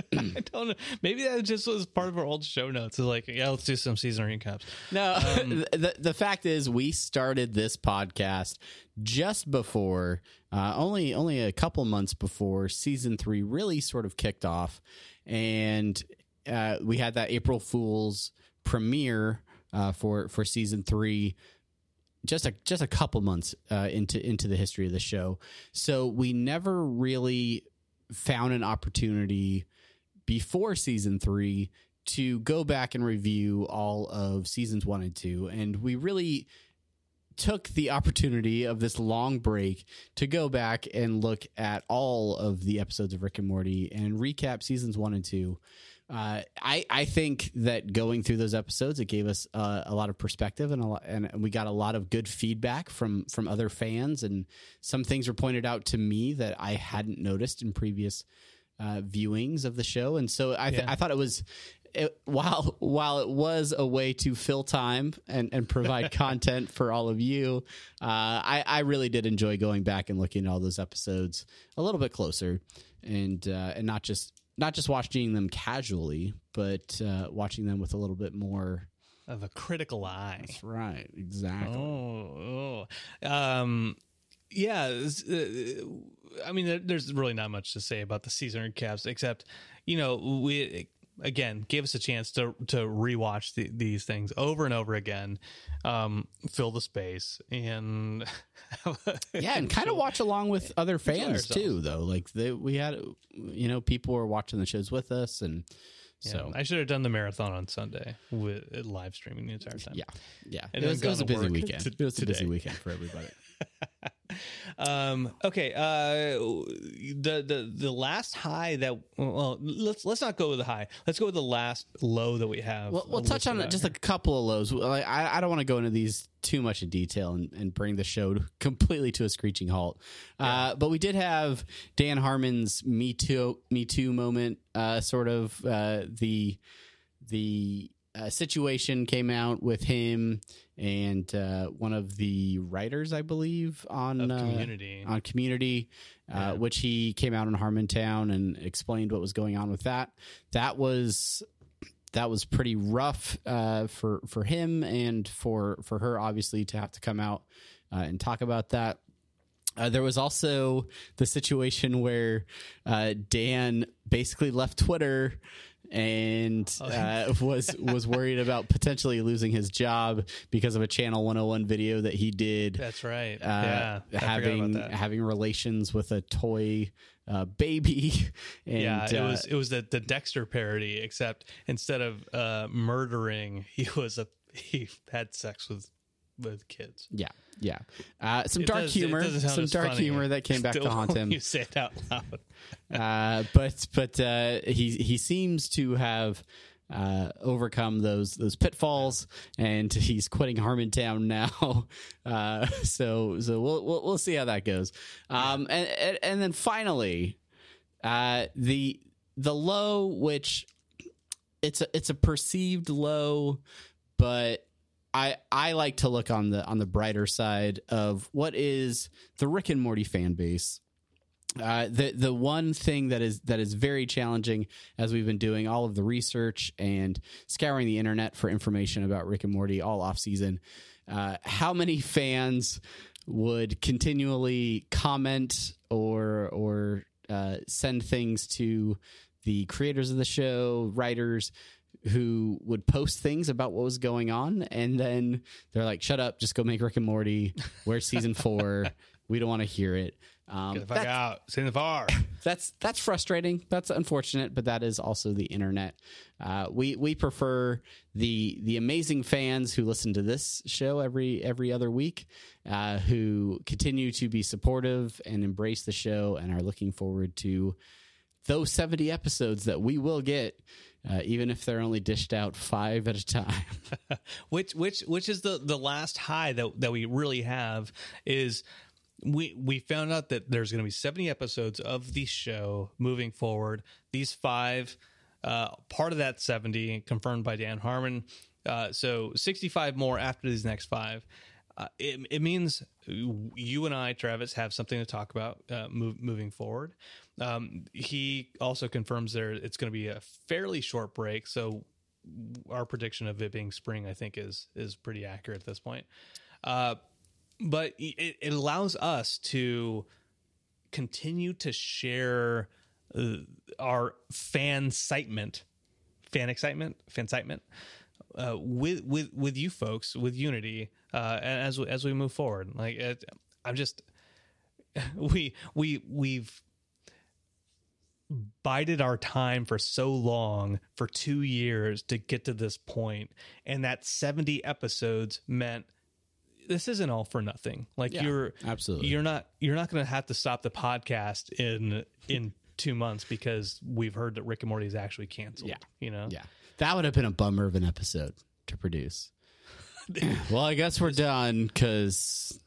I don't know. Maybe that just was part of our old show notes. It's like, yeah, let's do some season recaps. No, the the fact is, we started this podcast just before, uh, only only a couple months before season three really sort of kicked off, and uh, we had that April Fool's premiere uh, for for season three. Just a just a couple months uh, into into the history of the show, so we never really found an opportunity before season three to go back and review all of seasons one and two. And we really took the opportunity of this long break to go back and look at all of the episodes of Rick and Morty and recap seasons one and two. Uh, I I think that going through those episodes, it gave us uh, a lot of perspective and a lot, and we got a lot of good feedback from from other fans, and some things were pointed out to me that I hadn't noticed in previous uh, viewings of the show, and so I th- Yeah. I thought it was. It, while while it was a way to fill time and, and provide content for all of you, uh, I, I really did enjoy going back and looking at all those episodes a little bit closer, and uh, and not just not just watching them casually, but uh, watching them with a little bit more. Of a critical eye. That's right, exactly. Oh, oh. um, yeah. uh, I mean, there, there's really not much to say about the season recaps, except you know we again gave us a chance to to rewatch the, these things over and over again, um, fill the space, and Yeah, and kind of watch along with other fans too, though. Like they, we had, you know, people were watching the shows with us, and so I should have done the marathon on Sunday with uh, live streaming the entire time. yeah, yeah. And it was, it was a busy weekend. t- it was a busy weekend for everybody. Um, okay. Uh, the the the last high that well, let's let's not go with the high. Let's go with the last low that we have. We'll, we'll touch on just here. a couple of lows. Like, I, I don't want to go into these too much in detail and, and bring the show completely to a screeching halt. Uh, but we did have Dan Harmon's Me Too Me Too moment. Uh, sort of uh, the the uh, situation came out with him and uh, one of the writers, I believe, on uh, Community. on Community, uh, which he came out in Harmontown and explained what was going on with that. That was that was pretty rough uh, for for him and for for her, obviously, to have to come out uh, and talk about that. Uh, there was also the situation where uh, Dan basically left Twitter and Oh, uh, was was worried about potentially losing his job because of a Channel 101 video that he did That's right. uh, yeah, having having relations with a toy uh, baby. And, yeah, it uh, was it was the, the Dexter parody, except instead of uh, murdering, he was a he had sex with with kids. yeah, yeah. Uh, some It dark does- humor, some dark funny humor that came back still to haunt him. You say it out loud. uh, but but uh, he he seems to have. Uh, overcome those those pitfalls, and he's quitting Harmontown now. Uh, so so we'll, we'll we'll see how that goes. Um, and, and and then finally, uh, the the low, which it's a it's a perceived low, but I I like to look on the on the brighter side of what is the Rick and Morty fan base. Uh, the the one thing that is that is very challenging as we've been doing all of the research and scouring the internet for information about Rick and Morty all off season, uh, how many fans would continually comment or or uh, send things to the creators of the show, writers who would post things about what was going on, and then they're like, "Shut up! Just go make Rick and Morty. Where's season four? We don't want to hear it." Um, Get the fuck that's- out. In the bar. that's that's frustrating. That's unfortunate, but that is also the internet. Uh, we we prefer the the amazing fans who listen to this show every every other week, uh, who continue to be supportive and embrace the show, and are looking forward to those seventy episodes that we will get, uh, even if they're only dished out five at a time. which which which is the the last high that that we really have is we we found out that there's going to be 70 episodes of the show moving forward these five uh part of that 70 confirmed by dan harmon uh so 65 more after these next five uh, it, it means you and I, Travis, have something to talk about uh, move, moving forward. Um, he also confirms there it's going to be a fairly short break, so our prediction of it being spring, I think, is is pretty accurate at this point. Uh, but it, it allows us to continue to share uh, our fan excitement, fan excitement, fan excitement uh, with with with you folks, with Unity, uh, and as we, as we move forward. Like it, I'm just we we we've bided our time for so long for two years to get to this point and that 70 episodes meant this isn't all for nothing. Like Yeah, you're absolutely. you're not you're not going to have to stop the podcast in in two months because we've heard that Rick and Morty is actually canceled. Yeah. you know. Yeah. That would have been a bummer of an episode to produce. well, I guess we're done because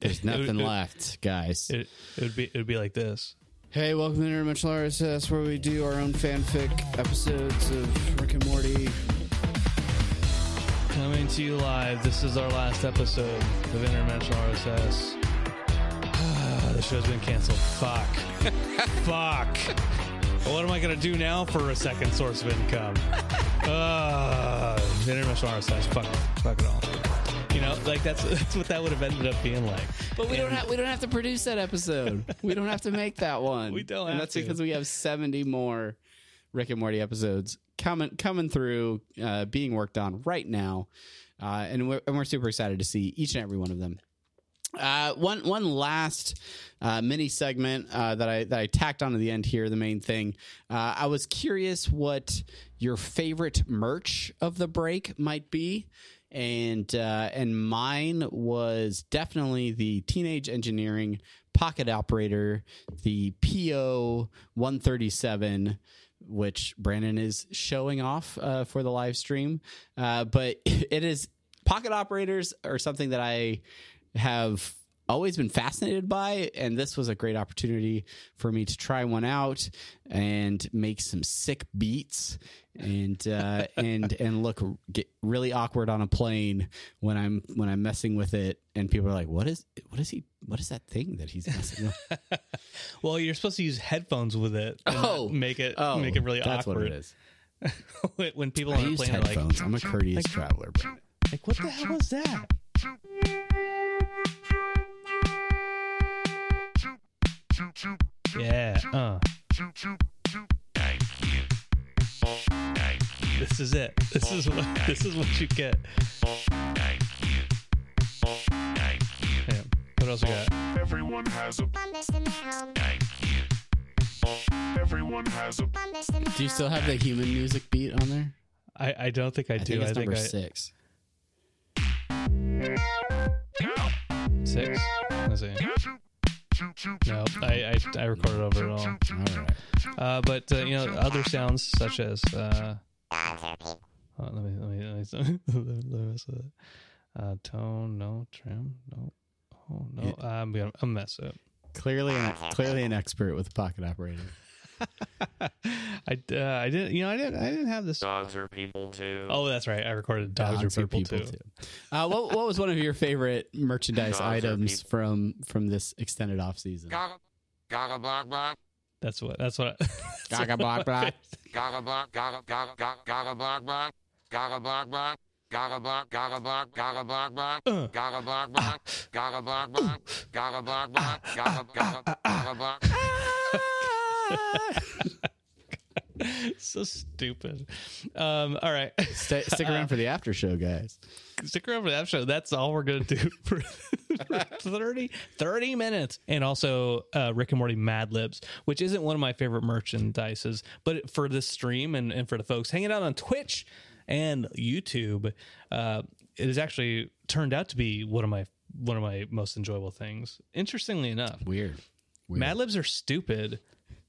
there's nothing it- left, guys. It, it would be it would be like this. Hey, welcome to Interdimensional RSS, where we do our own fanfic episodes of Rick and Morty. Coming to you live. This is our last episode of Interdimensional RSS. Ah, the show's been canceled. Fuck. Fuck. What am I going to do now for a second source of income? Uh, Interdimensional RSS. Fuck, fuck it all. You know, like that's that's what that would have ended up being like. But we don't have we don't have to produce that episode. we don't have to make that one. We don't And that's to. because we have seventy more Rick and Morty episodes coming coming through, uh, being worked on right now, uh, and we're and we're super excited to see each and every one of them. Uh, one one last uh, mini segment uh, that I that I tacked onto the end here. The main thing uh, I was curious what your favorite merch of the break might be, and uh, and mine was definitely the Teenage Engineering Pocket Operator, the PO one thirty seven which Brandon is showing off uh, for the live stream. Uh, but it is pocket operators are something that I have always been fascinated by, and this was a great opportunity for me to try one out and make some sick beats and uh, and and look get really awkward on a plane when I'm when I'm messing with it, and people are like, "What is what is he? What is that thing that he's messing with?" Well, you're supposed to use headphones with it. and Oh. make it Oh, make it really that's awkward. what it is. when- when people I on a use plane are like, headphones. I'm a courteous traveler. Brandon. like, what the hell is that? Yeah. Uh. This is it. This is what this is what you get. Yeah. What else we got? Everyone has a Everyone has a Do you still have the human music beat on there? I, I don't think I, I do. think it's I think number I six. six. Let's see. No, I, I I recorded over it all. All right. Uh, but uh, you know, other sounds such as uh, oh, let me let me let me, let me, let me mess with it. Uh, tone, no trim, no. Oh no, I'm gonna I'm mess up. Clearly, an, clearly an expert with pocket operator. I uh, I didn't you know I didn't I didn't have this. Dogs are people too. Oh, that's right. I recorded dogs, are people, too. Uh, what, what was one of your favorite merchandise Dogs items from from this extended off season? Gaga, gaga, block, block. That's what that's what. Gaga block block. Gaga, block, gaga, gaga, gaga, gaga, block, block. Gaga, block, block. Gaga, block, gaga, block, gaga, block, block. Gaga, block, block. Gaga, block, block. Gaga, block, block. Gaga, gaga, gaga, block. so stupid. Um, all right. Stay, stick around for the after show, guys. stick around for the after show. That's all we're going to do for, for 30, 30 minutes. And also uh, Rick and Morty Mad Libs, which isn't one of my favorite merchandises, but for this stream and, and for the folks hanging out on Twitch and YouTube, uh, it has actually turned out to be one of my one of my most enjoyable things. Interestingly enough, Weird. Weird. Mad Libs are stupid,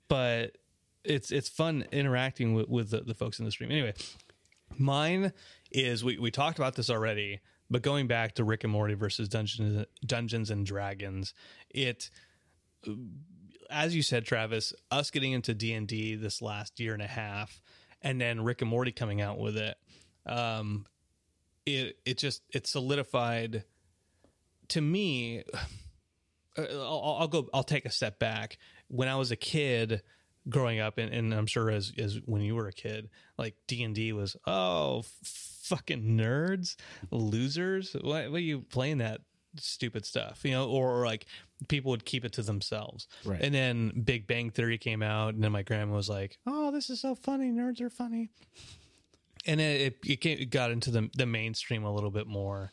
but it's it's fun interacting with, with the, the folks in the stream. Anyway, mine is we, we talked about this already, but going back to Rick and Morty versus Dungeons Dungeons and Dragons, it as you said, Travis, us getting into D and D this last year and a half, and then Rick and Morty coming out with it, um, it it just it solidified to me I'll, I'll go. I'll take a step back. When I was a kid, growing up, and, and I'm sure as as when you were a kid, like D and D was oh fucking nerds, losers. Why, why are you playing that stupid stuff? You know, or, or like people would keep it to themselves. Right. And then Big Bang Theory came out, and then my grandma was like, "Oh, this is so funny. Nerds are funny." and it it, it, came, it got into the the mainstream a little bit more.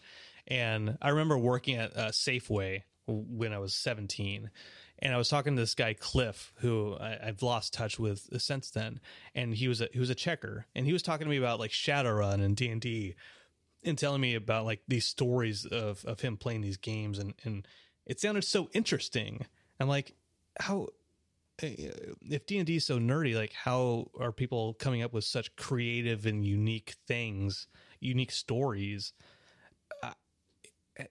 And I remember working at uh, Safeway when I was 17, and I was talking to this guy Cliff, who I, I've lost touch with since then. And he was a he was a checker, and he was talking to me about like Shadowrun and D and D. and telling me about like these stories of of him playing these games, and and it sounded so interesting. I'm like, how uh, if D and D is so nerdy, like how are people coming up with such creative and unique things, unique stories?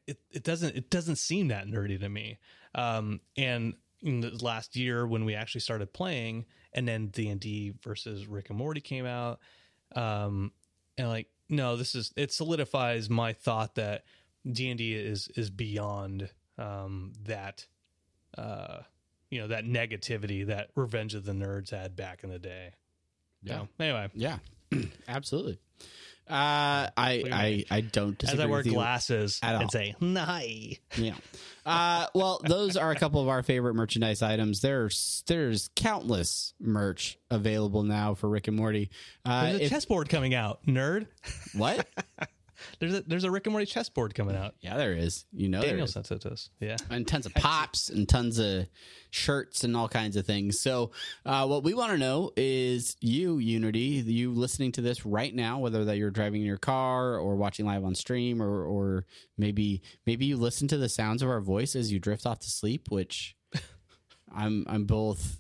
It it doesn't it doesn't seem that nerdy to me. Um, and in the last year when we actually started playing, and then D and D versus Rick and Morty came out, um, and like no, this is it solidifies my thought that D and D is is beyond um, that. Uh, you know that negativity that Revenge of the Nerds had back in the day. You Yeah. know? Anyway, Yeah, absolutely. Uh, I, I I don't as I wear glasses and say "Nye," Yeah. Uh, well, those are a couple of our favorite merchandise items. There's there's countless merch available now for Rick and Morty. Uh, there's a if- chessboard coming out. Nerd, what? there's a there's a Rick and Morty chessboard coming out. Yeah, there is. You know, there Daniel is. sent it to us. Yeah, and tons of pops and tons of shirts and all kinds of things. So, uh, what we want to know is you, Unity, you listening to this right now, whether that you're driving in your car or watching live on stream, or or maybe maybe you listen to the sounds of our voice as you drift off to sleep, which I'm I'm both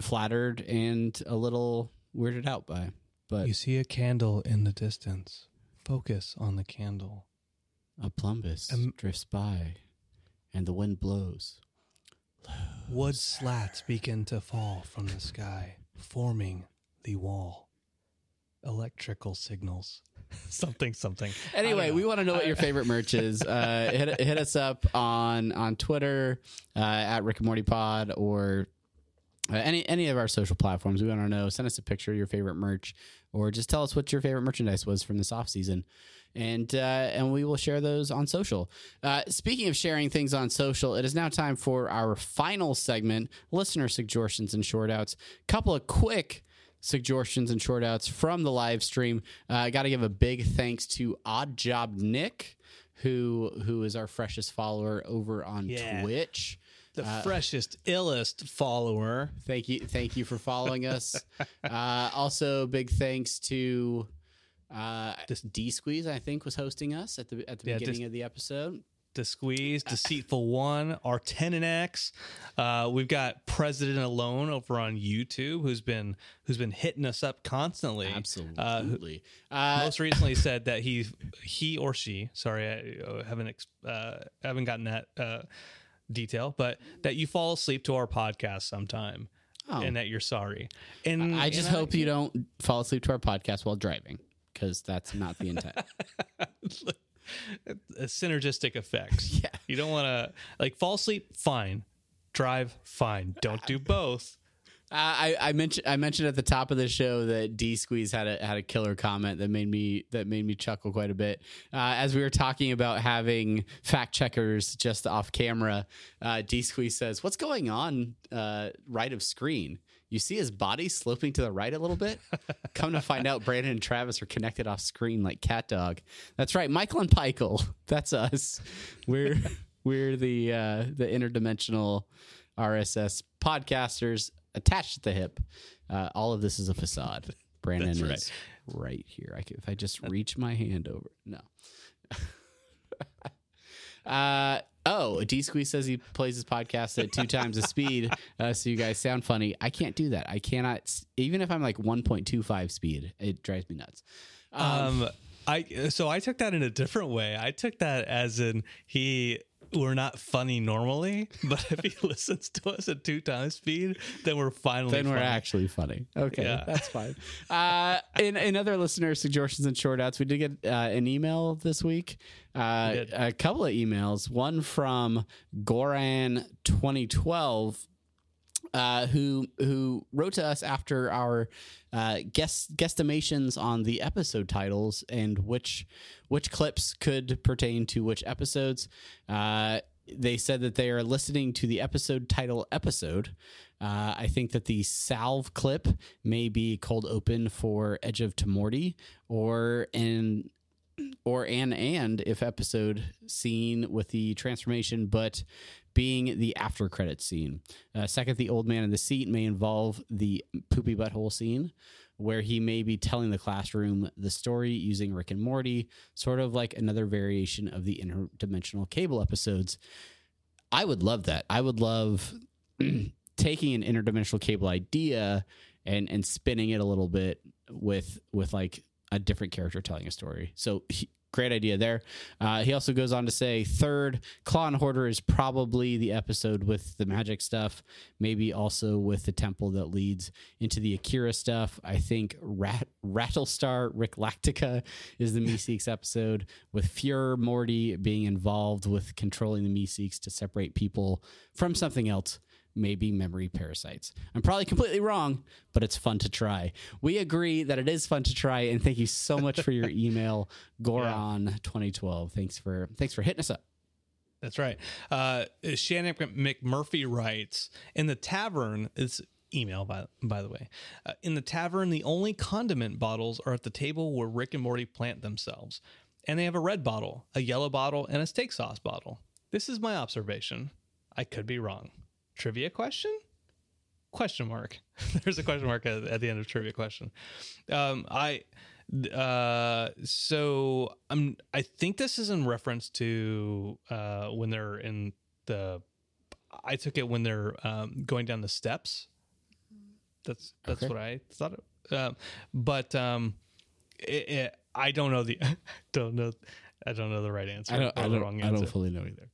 flattered and a little weirded out by. But you see a candle in the distance. Focus on the candle. a plumbus Um, drifts by, and the wind blows. Wood slats begin to fall from the sky, forming the wall. Electrical signals. something, something. Anyway, we want to know what your favorite merch is. Uh, hit, hit us up on on Twitter uh, at Rick and Morty Pod or uh, any any of our social platforms. We want to know. Send us a picture of your favorite merch, or just tell us what your favorite merchandise was from this off season, and uh, and we will share those on social. Uh, speaking of sharing things on social, it is now time for our final segment: listener suggestions and short outs. A couple of quick suggestions and short outs from the live stream. Uh, I got to give a big thanks to Odd Job Nick, who who is our freshest follower over on Yeah. Twitch. The Uh, freshest, illest follower. Thank you, thank you for following us. uh, also, big thanks to uh, D Squeeze. I think was hosting us at the at the Yeah, beginning of the episode. The Squeeze, Deceitful One, our X. Uh, we've got President Alone over on YouTube, who's been who's been hitting us up constantly. Uh, Absolutely. Uh, most recently said that he he or she, sorry, I uh, haven't ex- uh, haven't gotten that uh, detail, but that you fall asleep to our podcast sometime, Oh. and that you're sorry. And I just and hope you don't fall asleep to our podcast while driving, because that's not the intent. synergistic effects. Yeah. You don't want to like fall asleep. Fine, drive. Fine. Don't do both. I, I mentioned I mentioned at the top of the show that D Squeeze had a had a killer comment that made me that made me chuckle quite a bit. Uh, as we were talking about having fact checkers just off camera, uh, D Squeeze says, "What's going on uh, right of screen? You see his body sloping to the right a little bit. Come to find out, Brandon and Travis are connected off screen like CatDog. That's right, Michael and Michael. That's us. We're we're the uh, the interdimensional RSS podcasters attached at the hip. Uh, all of this is a facade. Brandon That's right. is right here. I could, if I just reach my hand over, no. uh oh, D Squeeze says he plays his podcast at two times the speed, uh, so you guys sound funny. I can't do that. I cannot. Even if I'm like 1.25 speed, it drives me nuts. Um, I so I took that in a different way. I took that as in he we're not funny normally, but if he listens to us at two times speed, then we're finally then we're funny. actually funny. Okay, Yeah. that's fine. Uh, in, in other listener suggestions and short outs, we did get uh, an email this week. Uh, We a couple of emails. One from Goran 2012 uh, who who wrote to us after our uh, guest guesstimations on the episode titles and which which clips could pertain to which episodes. Uh, they said that they are listening to the episode title episode. Uh, I think that the salve clip may be cold open for Edge of Tomorty or in or an and if episode scene with the transformation, but being the after credit scene. Uh, second, the old man in the seat may involve the poopy butthole scene, where he may be telling the classroom the story using Rick and Morty, sort of like another variation of the interdimensional cable episodes. I would love that. I would love taking an interdimensional cable idea and and spinning it a little bit with with like a different character telling a story. So great idea there. Uh, he also goes on to say, third, Claw and Hoarder is probably the episode with the magic stuff, maybe also with the temple that leads into the Akira stuff. I think Rat- Rattlestar Ricklactica is the Meeseeks episode, with Fuhrer Morty being involved with controlling the Meeseeks to separate people from something else maybe memory parasites. I'm probably completely wrong, but it's fun to try. We agree that it is fun to try, and thank you so much for your email, Goron2012. Thanks for thanks for hitting us up. That's right. Uh, Shannon McMurphy writes in the tavern. It's email by by the way. Uh, in the tavern, the only condiment bottles are at the table where Rick and Morty plant themselves, and they have a red bottle, a yellow bottle, and a steak sauce bottle. This is my observation. I could be wrong. Trivia question? Question mark. There's a question mark at, at the end of trivia question. Um, I uh so i'm i think this is in reference to uh when they're in the i took it when they're um going down the steps that's that's Okay. what i thought it, um but um it, it, i don't know the don't know i don't know the right answer I don't, I the don't, wrong I don't fully know either.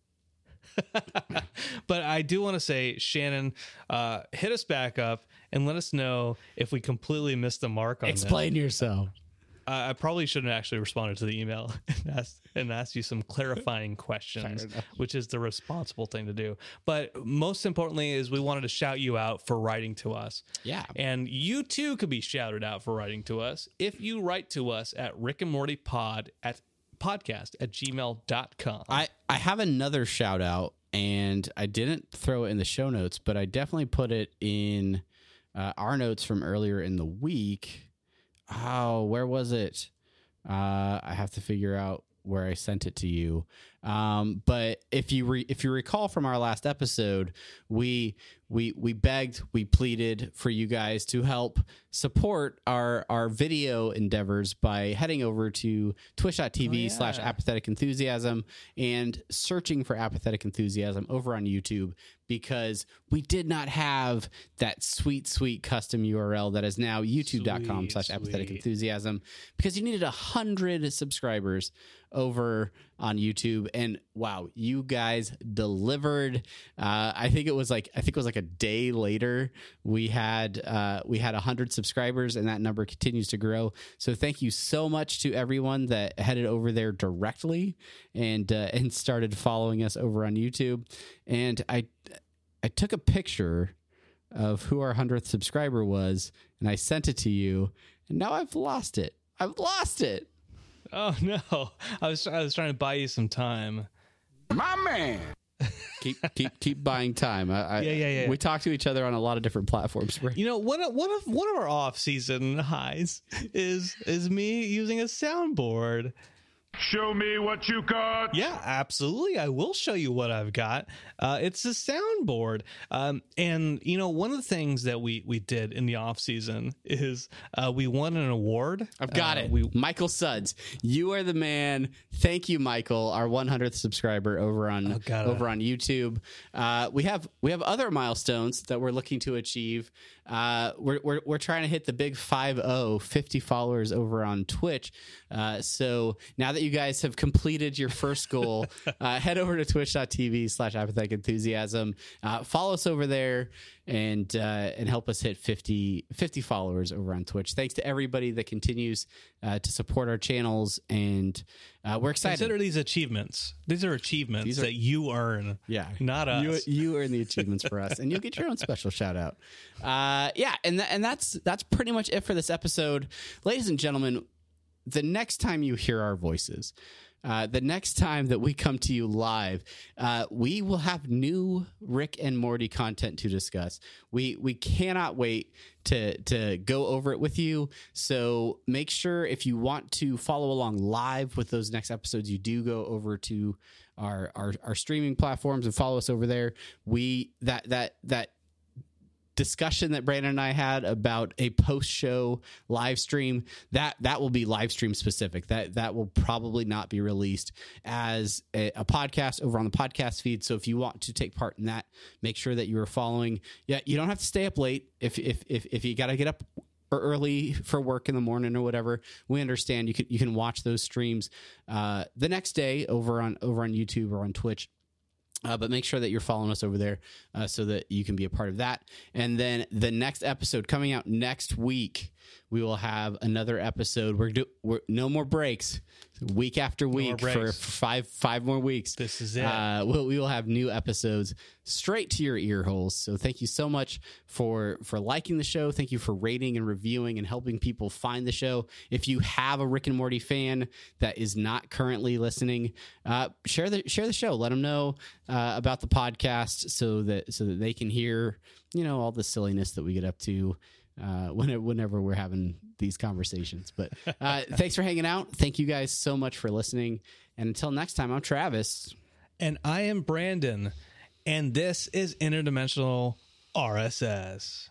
but I do want to say, Shannon, uh, hit us back up and let us know if we completely missed the mark on. Explain yourself. I I probably shouldn't have actually responded to the email and asked, and asked you some clarifying questions, which is the responsible thing to do. But most importantly, is we wanted to shout you out for writing to us. Yeah. And you too could be shouted out for writing to us if you write to us at Rick and Morty Pod at podcast at gmail.com. I, I have another shout out, and I didn't throw it in the show notes, but I definitely put it in uh, our notes from earlier in the week. Oh, where was it? Uh, I have to figure out where I sent it to you. Um, but if you re- if you recall from our last episode, we we we begged, we pleaded for you guys to help support our our video endeavors by heading over to twitch.tv slash apathetic enthusiasm and searching for apathetic enthusiasm over on YouTube because we did not have that sweet, sweet custom URL that is now youtube.com slash apathetic enthusiasm because you needed a hundred subscribers over on YouTube. And wow, you guys delivered. Uh, I think it was like I think it was like a day later we had uh, we had hundred subscribers, and that number continues to grow. So thank you so much to everyone that headed over there directly and uh, and started following us over on YouTube. And I I took a picture of who our hundredth subscriber was, and I sent it to you. And now I've lost it. I've lost it. Oh no, I was I was trying to buy you some time. My man. keep keep keep buying time. I, I, Yeah, yeah, yeah. We talk to each other on a lot of different platforms. Right? You know, one of one of one of our off season highs is is me using a soundboard. Show me what you got. Yeah, absolutely. I will show you what I've got. Uh, it's a soundboard, um, and you know, one of the things that we we did in the off season is uh, we won an award. I've got Uh, it. We Michael Suds, you are the man. Thank you, Michael, our 100th subscriber over on gotta- over on YouTube. Uh, we have we have other milestones that we're looking to achieve. Uh, we're, we're we're trying to hit the big 5 50 followers over on Twitch. Uh, so now that you guys have completed your first goal, uh, head over to twitch.tv slash apathetic enthusiasm. Uh, follow us over there and uh, and help us hit 50, 50 followers over on Twitch. Thanks to everybody that continues uh, to support our channels, and uh, we're excited. consider these achievements. These are achievements These are- that you earn. yeah, not us. You, you earn the achievements for us, and you'll get your own special shout out. Uh, yeah, and th- and that's that's pretty much it for this episode, ladies and gentlemen. The next time you hear our voices, uh, the next time that we come to you live, uh, we will have new Rick and Morty content to discuss. We we cannot wait to to go over it with you. So make sure if you want to follow along live with those next episodes, you do go over to our our, our streaming platforms and follow us over there. We that that that discussion that Brandon and I had about a post show live stream that that will be live stream specific. That that will probably not be released as a, a, podcast over on the podcast feed. So if you want to take part in that make sure that you are following. Yeah you don't have to stay up late. If if if, if you got to get up early for work in the morning or whatever we understand. You can you can watch those streams uh, the next day over on over on youtube or on twitch uh, but make sure that you're following us over there uh, so that you can be a part of that. And then the next episode coming out next week, we will have another episode. We're, do, we're no more breaks, week after week for breaks. five five more weeks. This is it. Uh, we'll, we will have new episodes straight to your ear holes. So thank you so much for for liking the show. Thank you for rating and reviewing and helping people find the show. If you have a Rick and Morty fan that is not currently listening, uh, share the share the show. Let them know uh, about the podcast so that so that they can hear you know all the silliness that we get up to uh, whenever, whenever we're having these conversations. But uh, thanks for hanging out. Thank you guys so much for listening. And until next time, I'm Travis. And I am Brandon, and this is Interdimensional RSS.